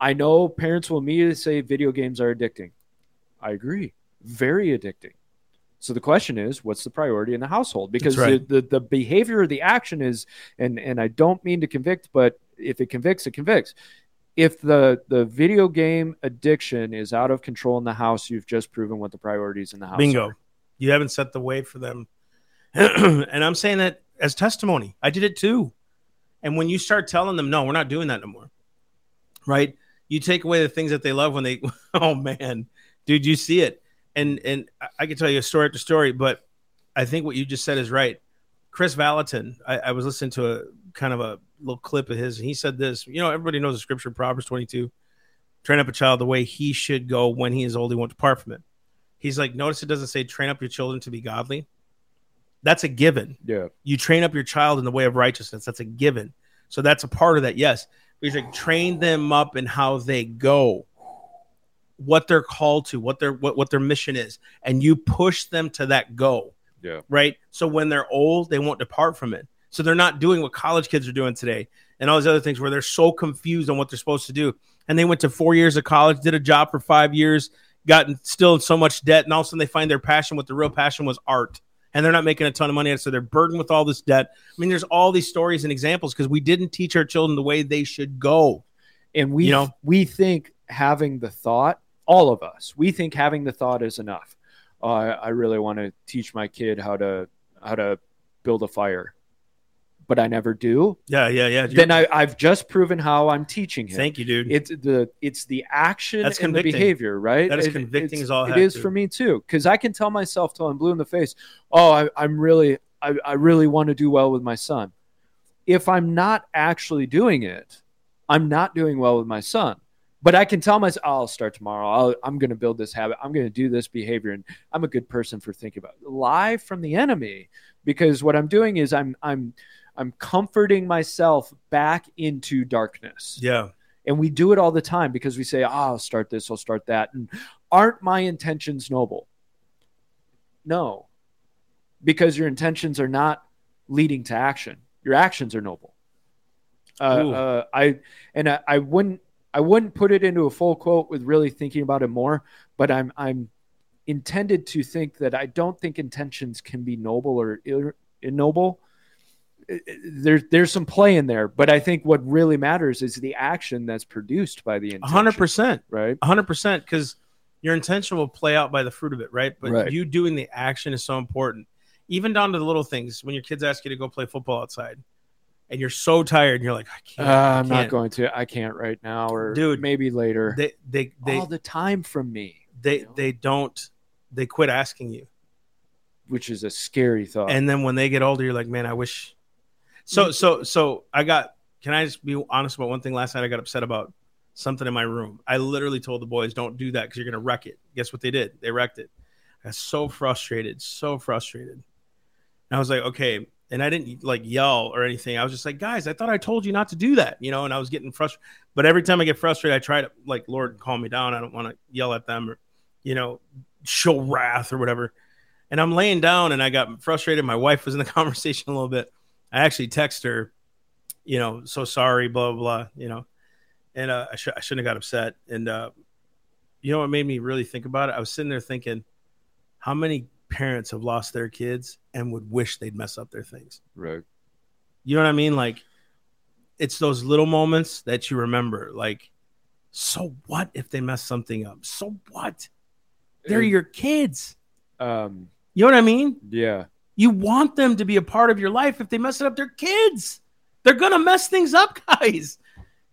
i know parents will immediately say video games are addicting. I agree. Very addicting. So the question is what's the priority in the household? Because right. the, the the behavior or the action is and and i don't mean to convict but if it convicts it convicts if the the video game addiction is out of control in the house you've just proven what the priorities in the house Bingo. are. You haven't set the way for them. and I'm saying that as testimony. I did it too. And when you start telling them, no, we're not doing that no more, right? You take away the things that they love when they, oh man, dude, you see it. And and I- can tell you a story after story, but I think what you just said is right. Kris Vallotton, I, I was listening to a kind of a little clip of his, and he said this. You know, everybody knows the scripture, Proverbs 22. Train up a child the way he should go when he is old, he won't depart from it. He's like, notice it doesn't say train up your children to be godly. That's a given. yeah You train up your child in the way of righteousness. That's a given. So that's a part of that, yes. But he's like, train them up in how they go. what they're called to, what their what, what their mission is, and you push them to that goal. Yeah. Right. So when they're old, they won't depart from it. So they're not doing what college kids are doing today and all these other things where they're so confused on what they're supposed to do. And they went to four years of college, did a job for five years, gotten still in so much debt, and all of a sudden they find their passion. What the real passion was art. And they're not making a ton of money, so they're burdened with all this debt. I mean, there's all these stories and examples because we didn't teach our children the way they should go. and we You know? we think having the thought all of us we think having the thought is enough uh, i really want to teach my kid how to how to build a fire but i never do Yeah, yeah, yeah. then I, i've just proven how i'm teaching him Thank you, dude. it's the it's the action That's and the convicting. behavior right That is It- convicting as all it is dude. for me too because i can tell myself till i'm blue in the face oh I, i'm really I, I really want to do well with my son if i'm not actually doing it i'm not doing well with my son but i can tell myself oh, i'll start tomorrow I'll, i'm going to build this habit i'm going to do this behavior and i'm a good person for thinking about it. lie from the enemy because what i'm doing is i'm i'm i'm comforting myself back into darkness yeah. and we do it all the time because we say, oh, I'll start this, I'll start that. And aren't my intentions noble? No, because your intentions are not leading to action. Your actions are noble. Uh, uh, I and I, I wouldn't I wouldn't put it into a full quote with really thinking about it more, but I'm I'm intended to think that I don't think intentions can be noble or ir- ignoble. There's there's some play in there, but I think what really matters is the action that's produced by the intention. hundred percent. right? Hundred percent. Because your intention will play out by the fruit of it, right? But Right. you doing the action is so important. Even down to the little things. When your kids ask you to go play football outside, and you're so tired, and you're like, I Uh, can't. I I'm not can't. going to. I can't right now, or Dude, maybe later. They they they all the time from me, they they don't. They quit asking you. which is a scary thought. and then when they get older you're like man i wish so so so i got can i just be honest about one thing? Last night i got upset about something in my room. I literally told the boys don't do that because you're going to wreck it. Guess what they did? They wrecked it. I was so frustrated so frustrated. And i was like okay. And i didn't like yell or anything. I was just like guys i thought i told you not to do that you know and i was getting frustrated but every time i get frustrated i try to like lord calm me down. I don't want to yell at them or you know show wrath or whatever. And I'm laying down and I got frustrated. My wife was in the conversation a little bit. I actually text her, you know, so sorry, blah, blah, blah you know, and uh, I, sh- I shouldn't have got upset. And, uh, you know what made me really think about it? I was sitting there thinking, how many parents have lost their kids and would wish they'd mess up their things? right. You know what I mean? Like, it's those little moments that you remember. Like, so what if they mess something up? So what? They're It- your kids. Um. You know what I mean? Yeah. You want them to be a part of your life. If they mess it up, they're kids. They're gonna mess things up, guys.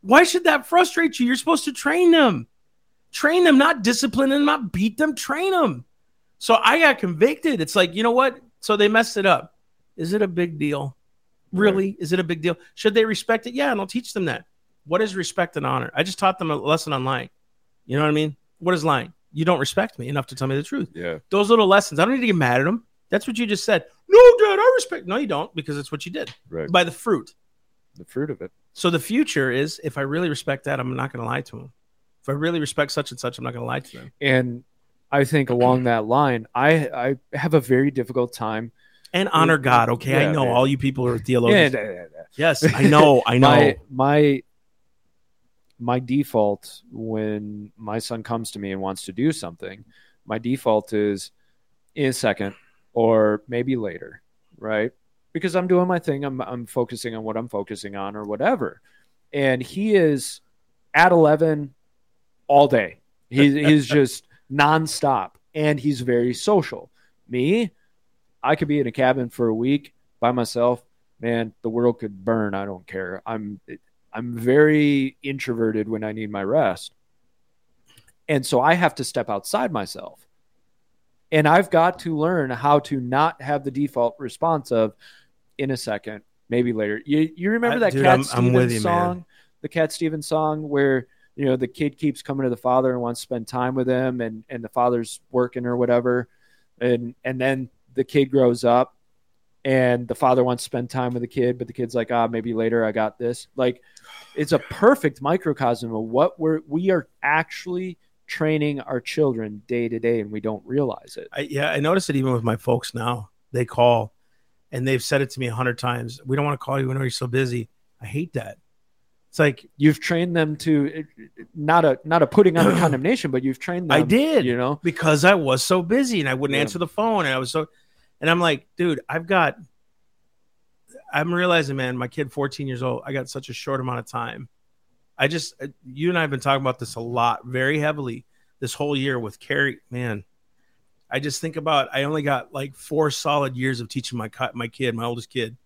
Why should that frustrate you? You're supposed to train them, train them, not discipline them, not beat them. Train them. So I got convicted. It's like you know what? So they messed it up. Is it a big deal? Really? Is it a big deal? Should they respect it? Yeah, and I'll teach them that. What is respect and honor? I just taught them a lesson on lying. You know what I mean? What is lying? You don't respect me enough to tell me the truth Yeah. those little lessons. I don't need to get mad at them. That's what you just said. No, Dad, I respect. No, you don't, because it's what you did Right. by the fruit. The fruit of it. So the future is if I really respect that, I'm not going to lie to him. If I really respect such and such, I'm not going to lie to them. And I think along that line, I I have a very difficult time. And honor God. Okay, I know man. all you people are Yeah, theologians. yeah, yeah, yeah. Yes, I know. I know. my my my default when my son comes to me and wants to do something my default is in a second or maybe later right because i'm doing my thing i'm, I'm focusing on what i'm focusing on or whatever and he is at 11 all day he's, he's just nonstop and he's very social me i could be in a cabin for a week by myself man, the world could burn. I don't care. I'm I'm very introverted when I need my rest. And so I have to step outside myself. And I've got to learn how to not have the default response of in a second, maybe later. You you remember I- that dude, Cat I'm- I'm Stevens with you, man. song? The Cat Stevens song where you know the kid keeps coming to the father and wants to spend time with him and and the father's working or whatever. And and then the kid grows up and the father wants to spend time with the kid, but the kid's like, ah, maybe later I got this. Like, it's a perfect microcosm of what we're we are actually training our children day to day and we don't realize it. I, yeah, I notice it even with my folks now. They call and they've said it to me a hundred times. We don't want to call you when you're so busy. I hate that. It's like You've trained them to not a not a putting on a condemnation, but you've trained them. I did. you know. because I was so busy and I wouldn't Yeah. answer the phone and I was so and I'm like, dude, I've got I'm realizing, man, my kid 14 years old, I got such a short amount of time. I just uh, you and I have been talking about this a lot, very heavily this whole year with Carrie, man. I just think about I only got like four solid years of teaching my my kid, my oldest kid,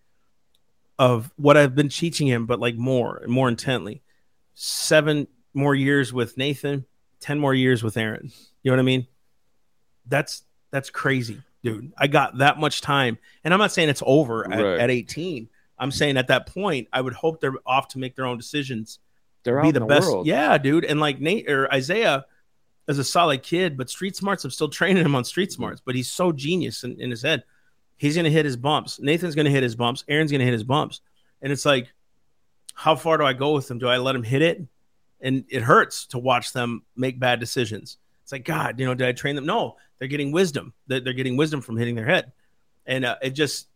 of what I've been teaching him, but like more and more intently. Seven more years with Nathan, ten more years with Aaron. You know what I mean? That's that's crazy, dude. I got that much time, and I'm not saying it's over at, Right. at 18. I'm saying at that point, I would hope they're off to make their own decisions They're be the, the best. world. Yeah, dude. And like Nate or Isaiah is a solid kid, but street smarts, I'm still training him on street smarts, but he's so genius in, in his head. He's gonna hit his bumps. Nathan's gonna hit his bumps. Aaron's gonna hit his bumps. And it's like, how far do I go with them? Do I let him hit it? And it hurts to watch them make bad decisions. It's like, God, you know, did I train them? No, they're getting wisdom. They're, they're getting wisdom from hitting their head. And uh, it just,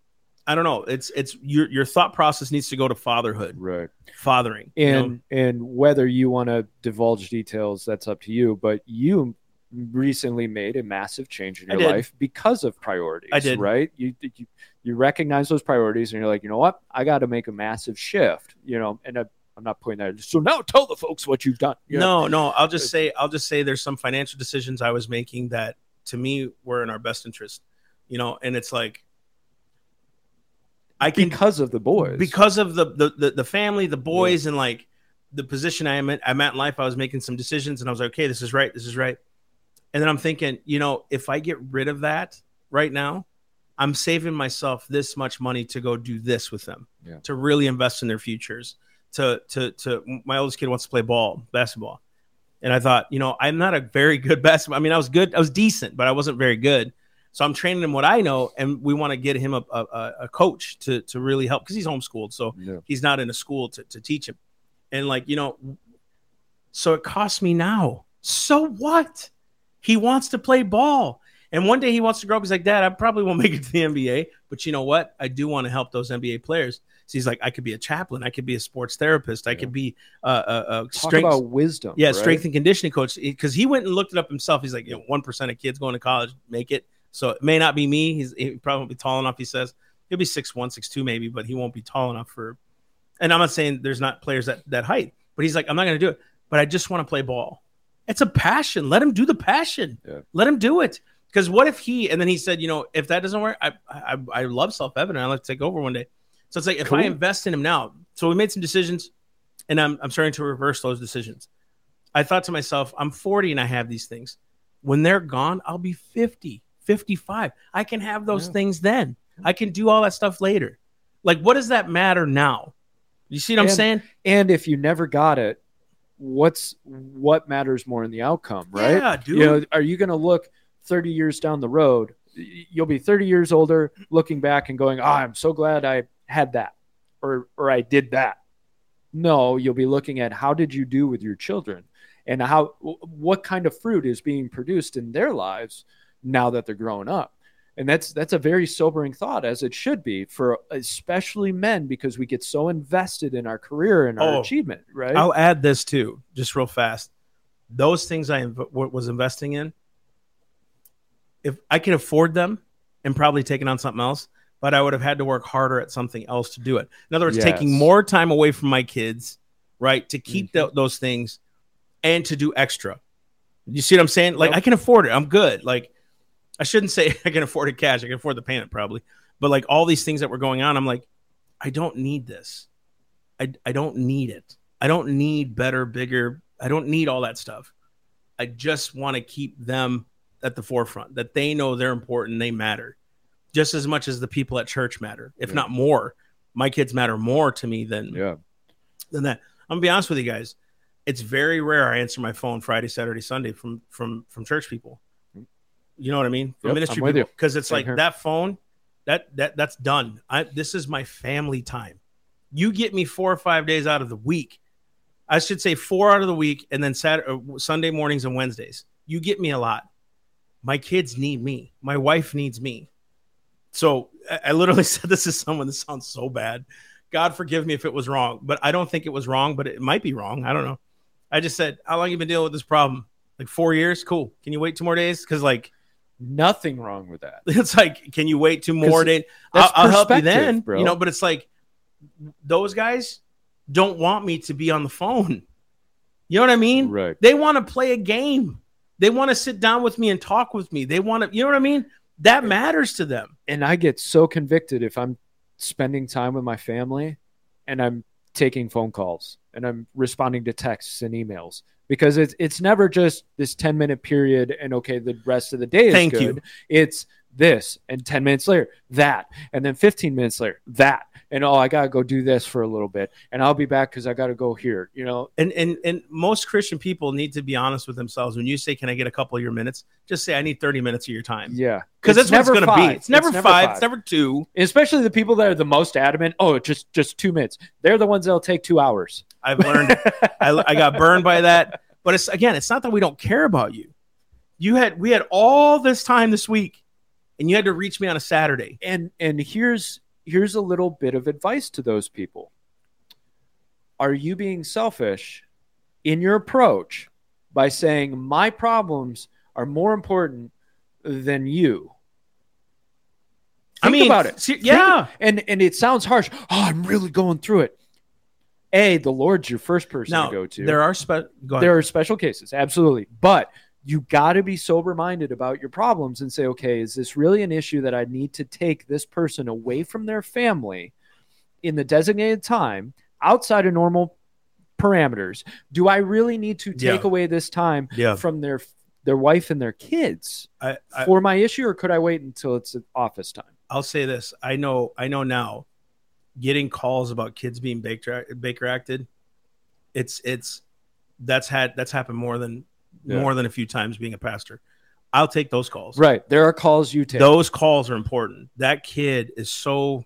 I don't know. It's, it's your, your thought process needs to go to fatherhood, Right. fathering. you know? and and whether you want to divulge details that's up to you but you recently made a massive change in your life because of priorities I did. right you, you you recognize those priorities and you're like you know what i got to make a massive shift you know and I, i'm not putting that so now tell the folks what you've done you know? No, no. I'll just uh, say I'll just say there's some financial decisions I was making that to me were in our best interest. You know, and it's like I can because of the boys because of the the the, the family, the boys, and like the position I am at, I'm at in life. I was making some decisions, and I was like, okay, this is right, this is right. And then I'm thinking, you know, if I get rid of that right now, I'm saving myself this much money to go do this with them, Yeah. to really invest in their futures. To to to my oldest kid wants to play ball, basketball, and I thought, you know, I'm not a very good basketball. I mean, I was good, I was decent, but I wasn't very good. So I'm training him what I know, and we want to get him a, a, a coach to to really help because he's homeschooled, so Yeah. he's not in a school to, to teach him. And like you know, so it costs me now. So what? He wants to play ball, and one day he wants to grow up. He's like, Dad, I probably won't make it to the NBA, but you know what? I do want to help those NBA players. So he's like, I could be a chaplain, I could be a sports therapist, I could be a, a, a talk strength about wisdom yeah, right? strength and conditioning coach. Because he went and looked it up himself. He's like, you know, one percent of kids going to college make it. So it may not be me. He's he probably won't be tall enough. He says he'll be six one, six two, maybe, but he won't be tall enough for. And I'm not saying there's not players that that height, but he's like, I'm not going to do it. But I just want to play ball. It's a passion. Let him do the passion. Yeah. Let him do it. Because what if he? And then he said, you know, if that doesn't work, I I, I love self evident. I like to take over one day. So it's like if I invest in him now. So we made some decisions, and I'm I'm starting to reverse those decisions. I thought to myself, I'm 40 and I have these things. When they're gone, I'll be 50, 55. I can have those Yeah. things then. I can do all that stuff later. Like, what does that matter now? You see what I'm saying? and if you never got it what's what matters more in the outcome right Yeah, dude. you know are you going to look 30 years down the road you'll be 30 years older looking back and going oh i'm so glad i had that or or i did that no you'll be looking at how did you do with your children and how what kind of fruit is being produced in their lives now that they're growing up and that's that's a very sobering thought as it should be for especially men because we get so invested in our career and our Oh, achievement right I'll add this too, just real fast. Those things I inv- was investing in, if I could afford them and probably taken on something else, but I would have had to work harder at something else to do it. In other words, taking more time away from my kids, right, to keep Mm-hmm. tho- those things and to do extra. You see what I'm saying? Like Yep. I can afford it. I'm good. Like I shouldn't say I can afford it cash. I can afford the payment probably, but like all these things that were going on, I'm like, I don't need this. I I don't need it. I don't need better, bigger. I don't need all that stuff. I just want to keep them at the forefront that they know they're important, they matter just as much as the people at church matter, if Yeah. not more. My kids matter more to me than yeah than that. I'm gonna be honest with you guys. It's very rare I answer my phone Friday, Saturday, Sunday from from from church people. You know what I mean? From Yep, ministry I'm with people. Because it's Same like here. that phone, that that that's done. I this is my family time. You get me four or five days out of the week. I should say four out of the week, and then Saturday, uh, Sunday mornings and Wednesdays. You get me a lot. My kids need me. My wife needs me. So I, I literally said this to someone. This sounds so bad. God forgive me if it was wrong, but I don't think it was wrong. But it might be wrong. I don't know. I just said, "How long you been dealing with this problem? Like four years? Cool. Can you wait two more days? Because like Nothing wrong with that. it's like, can you wait two more days? I'll, I'll help you then, bro. You know, but it's like those guys don't want me to be on the phone. You know what I mean? Right. They want to play a game. They want to sit down with me and talk with me. They want to, you know what I mean? That matters to them. and I get so convicted if I'm spending time with my family and I'm taking phone calls and I'm responding to texts and emails because it's it's never just this 10 minute period and okay the rest of the day is Thank good. you. It's this and 10 minutes later that and then 15 minutes later that and oh I got to go do this for a little bit and I'll be back cuz I got to go here, you know. And and and most Christian people need to be honest with themselves. When you say, "Can I get a couple of your minutes?" Just say, "I need thirty minutes of your time," Yeah. because that's what it's going to be. five. It's never five. It's never two. Especially the people that are the most adamant, oh, just just 2 minutes. They're the ones that'll take 2 hours. I've learned. I, I got burned by that. But it's again, it's not that we don't care about you. You had we had all this time this week, and you had to reach me on a Saturday. and and here's here's a little bit of advice to those people. Are you being selfish in your approach by saying my problems are more important than you I mean, about it. se- Think- yeah. and and it sounds harsh. Oh i'm really going through it. A the lord's your first person Now to go to. there are spe- go there are special cases, absolutely. But you got to be sober minded about your problems and say, okay, is this really an issue that I need to take this person away from their family in the designated time outside of normal parameters? Do I really need to take Yeah. away this time yeah. from their their wife and their kids I, I for my issue, or could I wait until it's office time? I'll say this. I know. I know now. Getting calls about kids being Baker Baker acted. It's it's that's had that's happened more than Yeah. more than a few times being a pastor. I'll take those calls. Right. There are calls you take. Those calls are important. That kid is so,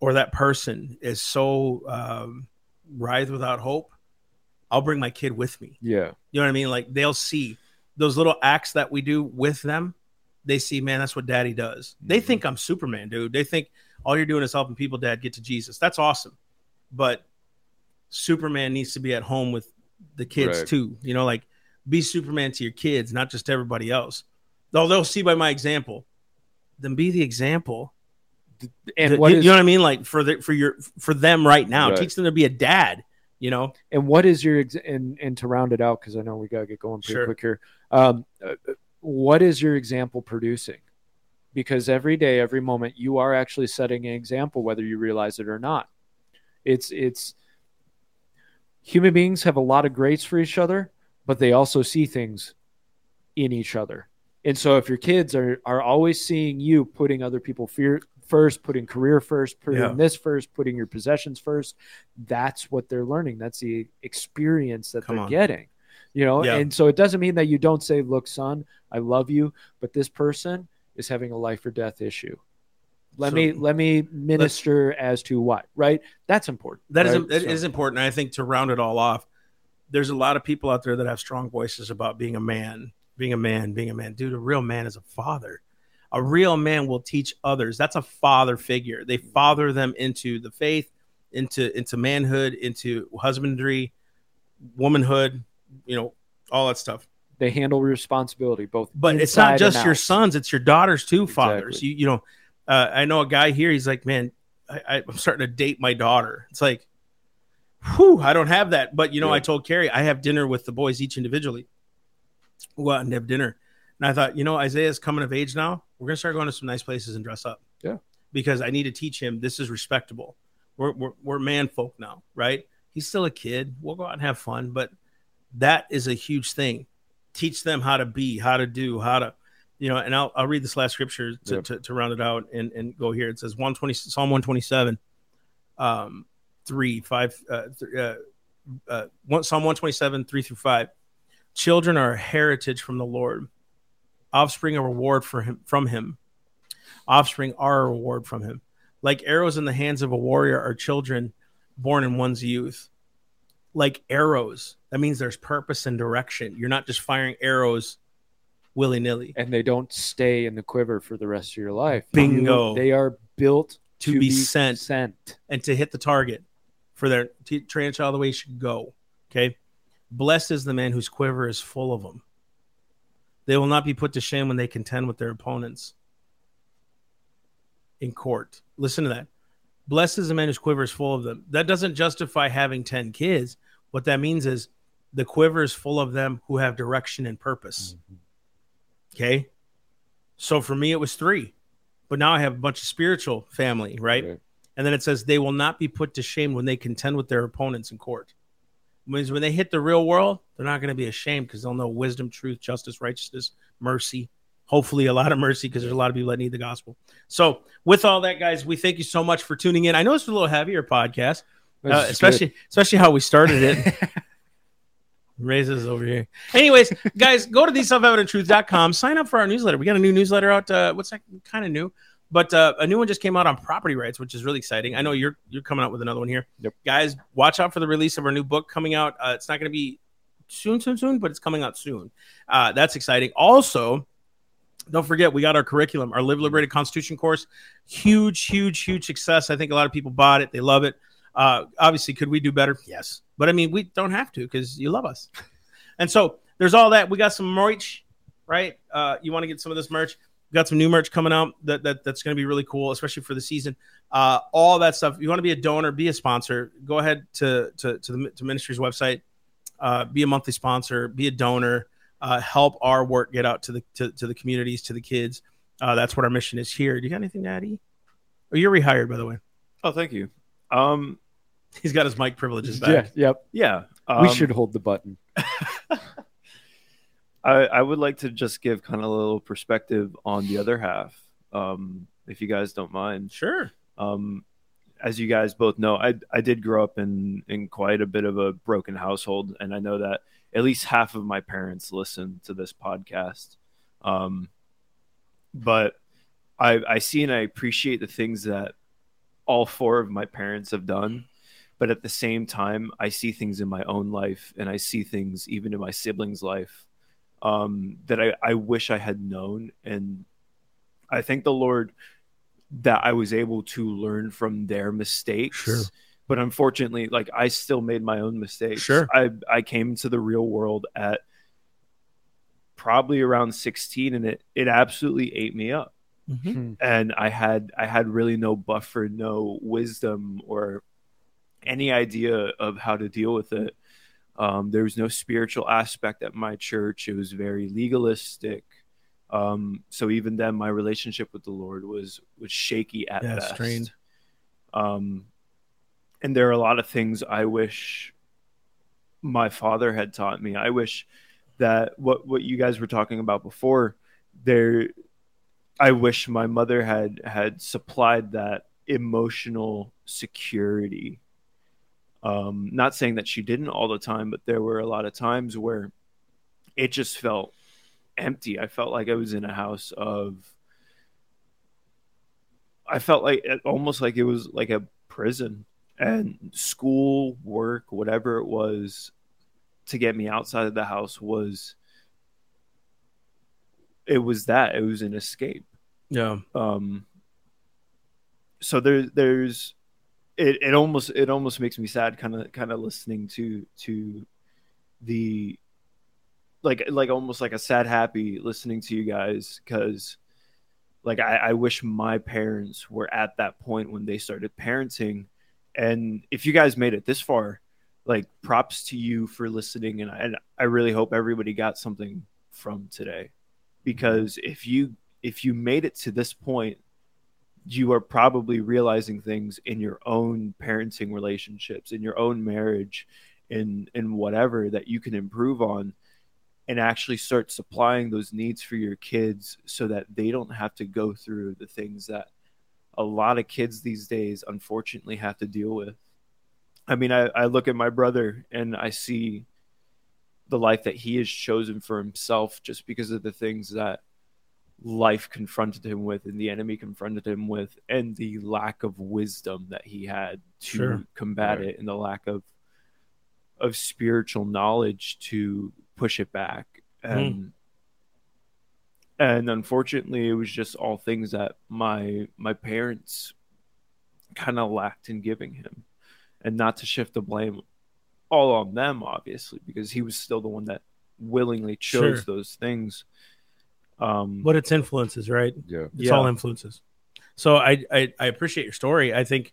or that person is so um, writhe without hope. I'll bring my kid with me. yeah. You know what I mean? Like they'll see those little acts that we do with them. They see, man, that's what daddy does. They Mhm. think I'm Superman, dude. They think all you're doing is helping people, dad, get to Jesus. That's awesome. But Superman needs to be at home with the kids Right. too. You know, like be Superman to your kids, not just everybody else. Though they'll see by my example, then be the example. And Th- what you, is you know what I mean? Like for the for your for them right now. Right. Teach them to be a dad, you know? And what is your ex- and and to round it out because I know we gotta get going pretty Sure. quick here. Um, uh, what is your example producing? Because every day, every moment, you are actually setting an example, whether you realize it or not. It's it's human beings have a lot of grace for each other, but they also see things in each other. And so, if your kids are are always seeing you putting other people fear first, putting career first, putting Yeah. this first, putting your possessions first, that's what they're learning. That's the experience that Come they're on. getting. You know, Yeah. and so it doesn't mean that you don't say, "Look, son, I love you, but this person is having a life or death issue." Let So- me let me minister as to what, right? That's important. That is right? that So- is important. I think to round it all off, there's a lot of people out there that have strong voices about being a man, being a man, being a man. Dude, a real man is a father. A real man will teach others. That's a father figure. They father them into the faith, into into manhood, into husbandry, womanhood, you know, all that stuff. they handle responsibility both. But it's not just your sons; it's your daughters too. Fathers, Exactly. you you know. Uh, I know a guy here. He's like, man, I, I'm starting to date my daughter. It's like, whew, I don't have that. But you know, Yeah. I told Carrie I have dinner with the boys each individually. Go out and have dinner. And I thought, you know, Isaiah's coming of age now. We're gonna start going to some nice places and dress up. Yeah. Because I need to teach him this is respectable. We're we're, we're man folk now, right? He's still a kid. We'll go out and have fun, but that is a huge thing. Teach them how to be, how to do, how to, you know. And I'll I'll read this last scripture to, Yep. to, to round it out and and go here. It says one twenty Psalm one twenty seven, um, three five, uh, th- uh, uh, one Psalm one twenty seven three through five. Children are a heritage from the Lord, offspring a reward for him from him. Offspring are a reward from him. Like arrows in the hands of a warrior are children born in one's youth. like arrows. That means there's purpose and direction. You're not just firing arrows willy nilly. and they don't stay in the quiver for the rest of your life. Bingo. You- they are built To to, be sent. Sent. and to hit the target for their to train a child the way should go. Okay. Blessed is the man whose quiver is full of them. They will not be put to shame when they contend with their opponents in court. Listen to that. Blessed is the man whose quiver is full of them. That doesn't justify having 10 kids. What that means is the quiver is full of them who have direction and purpose. Mm-hmm. Okay. So for me, it was three, but now I have a bunch of spiritual family, right? Right. And then it says they will not be put to shame when they contend with their opponents in court. Means when they hit the real world, they're not going to be ashamed because they'll know wisdom, truth, justice, righteousness, mercy. Hopefully, a lot of mercy because there's a lot of people that need the gospel. So, with all that, guys, we thank you so much for tuning in. I know it's a little heavier podcast, uh, especially especially how we started it. Raises over here. Anyways, guys, go to theselfevidenttruth.com. Sign up for our newsletter. We got a new newsletter out. Uh, what's that? Kind of new, but uh, a new one just came out on property rights, which is really exciting. I know you're you're coming out with another one here. Yep. Guys, watch out for the release of our new book coming out. Uh, it's not going to be soon, soon, soon, but it's coming out soon. Uh, that's exciting. Also, don't forget we got our curriculum, our Live Liberated Constitution course. Huge, huge, huge success. I think a lot of people bought it. They love it. Uh, obviously, could we do better? Yes, but I mean, we don't have to because you love us. And so there's all that. We got some merch, right? Uh, you want to get some of this merch? We got some new merch coming out that, that that's going to be really cool, especially for the season. Uh, all that stuff. If you want to be a donor, be a sponsor. Go ahead to to to the to ministry's website. Uh, be a monthly sponsor. Be a donor. Uh, help our work get out to the to, to the communities, to the kids. Uh, that's what our mission is here. Do you got anything, Daddy? Oh, you're rehired, by the way. Oh, thank you. Um, He's got his mic privileges back. Yeah. back. Yep. yeah, we um, should hold the button. I, I would like to just give kind of a little perspective on the other half, um, if you guys don't mind. Sure. Um, as you guys both know, I I did grow up in in quite a bit of a broken household, and I know that at least half of my parents listen to this podcast. Um, but I I see and I appreciate the things that all four of my parents have done. But at the same time, I see things in my own life, and I see things even in my siblings' life um, that I, I wish I had known. And I thank the Lord that I was able to learn from their mistakes. Sure. But unfortunately, like I still made my own mistakes. Sure. I, I came into the real world at probably around 16 and it, it absolutely ate me up. Mm-hmm. And I had I had really no buffer, no wisdom or any idea of how to deal with it. Um, there was no spiritual aspect at my church. It was very legalistic. Um, so even then, my relationship with the Lord was was shaky at Yeah, best. strained. Um, and there are a lot of things I wish my father had taught me. I wish that what what you guys were talking about before, there, I wish my mother had had supplied that emotional security. Um, not saying that she didn't all the time, but there were a lot of times where it just felt empty. I felt like I was in a house of. I felt like almost like it was like a prison and school, work, whatever it was to get me outside of the house was it was that it was an escape Yeah. um so there there's it, it almost it almost makes me sad kind of kind of listening to to the like like almost like a sad happy listening to you guys because like I, I wish my parents were at that point when they started parenting. And if you guys made it this far like props to you for listening and I, and I really hope everybody got something from today. Because if you if you made it to this point you are probably realizing things in your own parenting relationships in your own marriage in in whatever that you can improve on and actually start supplying those needs for your kids so that they don't have to go through the things that a lot of kids these days unfortunately have to deal with. I mean i, I look at my brother and i see the life that he has chosen for himself just because of the things that life confronted him with and the enemy confronted him with and the lack of wisdom that he had to Sure. combat Right. it and the lack of of spiritual knowledge to push it back hmm. and and unfortunately it was just all things that my my parents kind of lacked in giving him and not to shift the blame all on them obviously because he was still the one that willingly chose Sure. those things um But it's influences, right? Yeah. It's Yeah. all influences. So I, I I appreciate your story. I think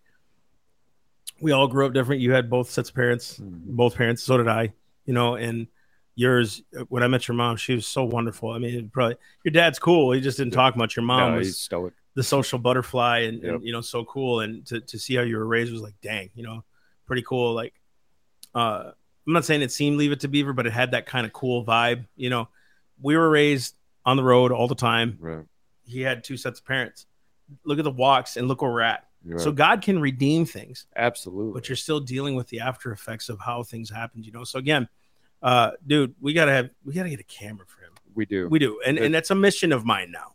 we all grew up different. You had both sets of parents, both parents. So did I. You know, and yours. When I met your mom, she was so wonderful. I mean, probably your dad's cool. He just didn't talk much. Your mom no, was he's stoic. the social butterfly and, Yep. and you know so cool and to, to see how you were raised was like dang you know pretty cool like uh i'm not saying it seemed leave it to beaver but it had that kind of cool vibe you know we were raised on the road all the time Right. he had two sets of parents look at the walks and look where we're at Right. so god can redeem things absolutely. but you're still dealing with the after effects of how things happened you know so again uh dude we gotta have we gotta get a camera for him we do. we do and, and that's a mission of mine now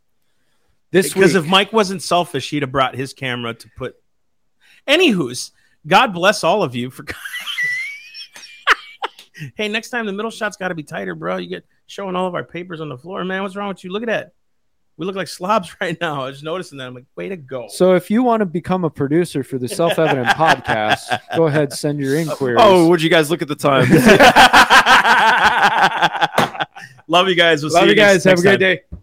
this because if Mike wasn't selfish, he'd have brought his camera to put. Anywho's, God bless all of you for. hey, next time the middle shot's got to be tighter, bro. You get showing all of our papers on the floor, man. What's wrong with you? Look at that. We look like slobs right now. I was noticing that. I'm like, way to go. So if you want to become a producer for the Self Evident podcast, go ahead send your inquiries. oh would you guys look at the time Love you guys. We'll see love you next- guys. Have a next great time. day.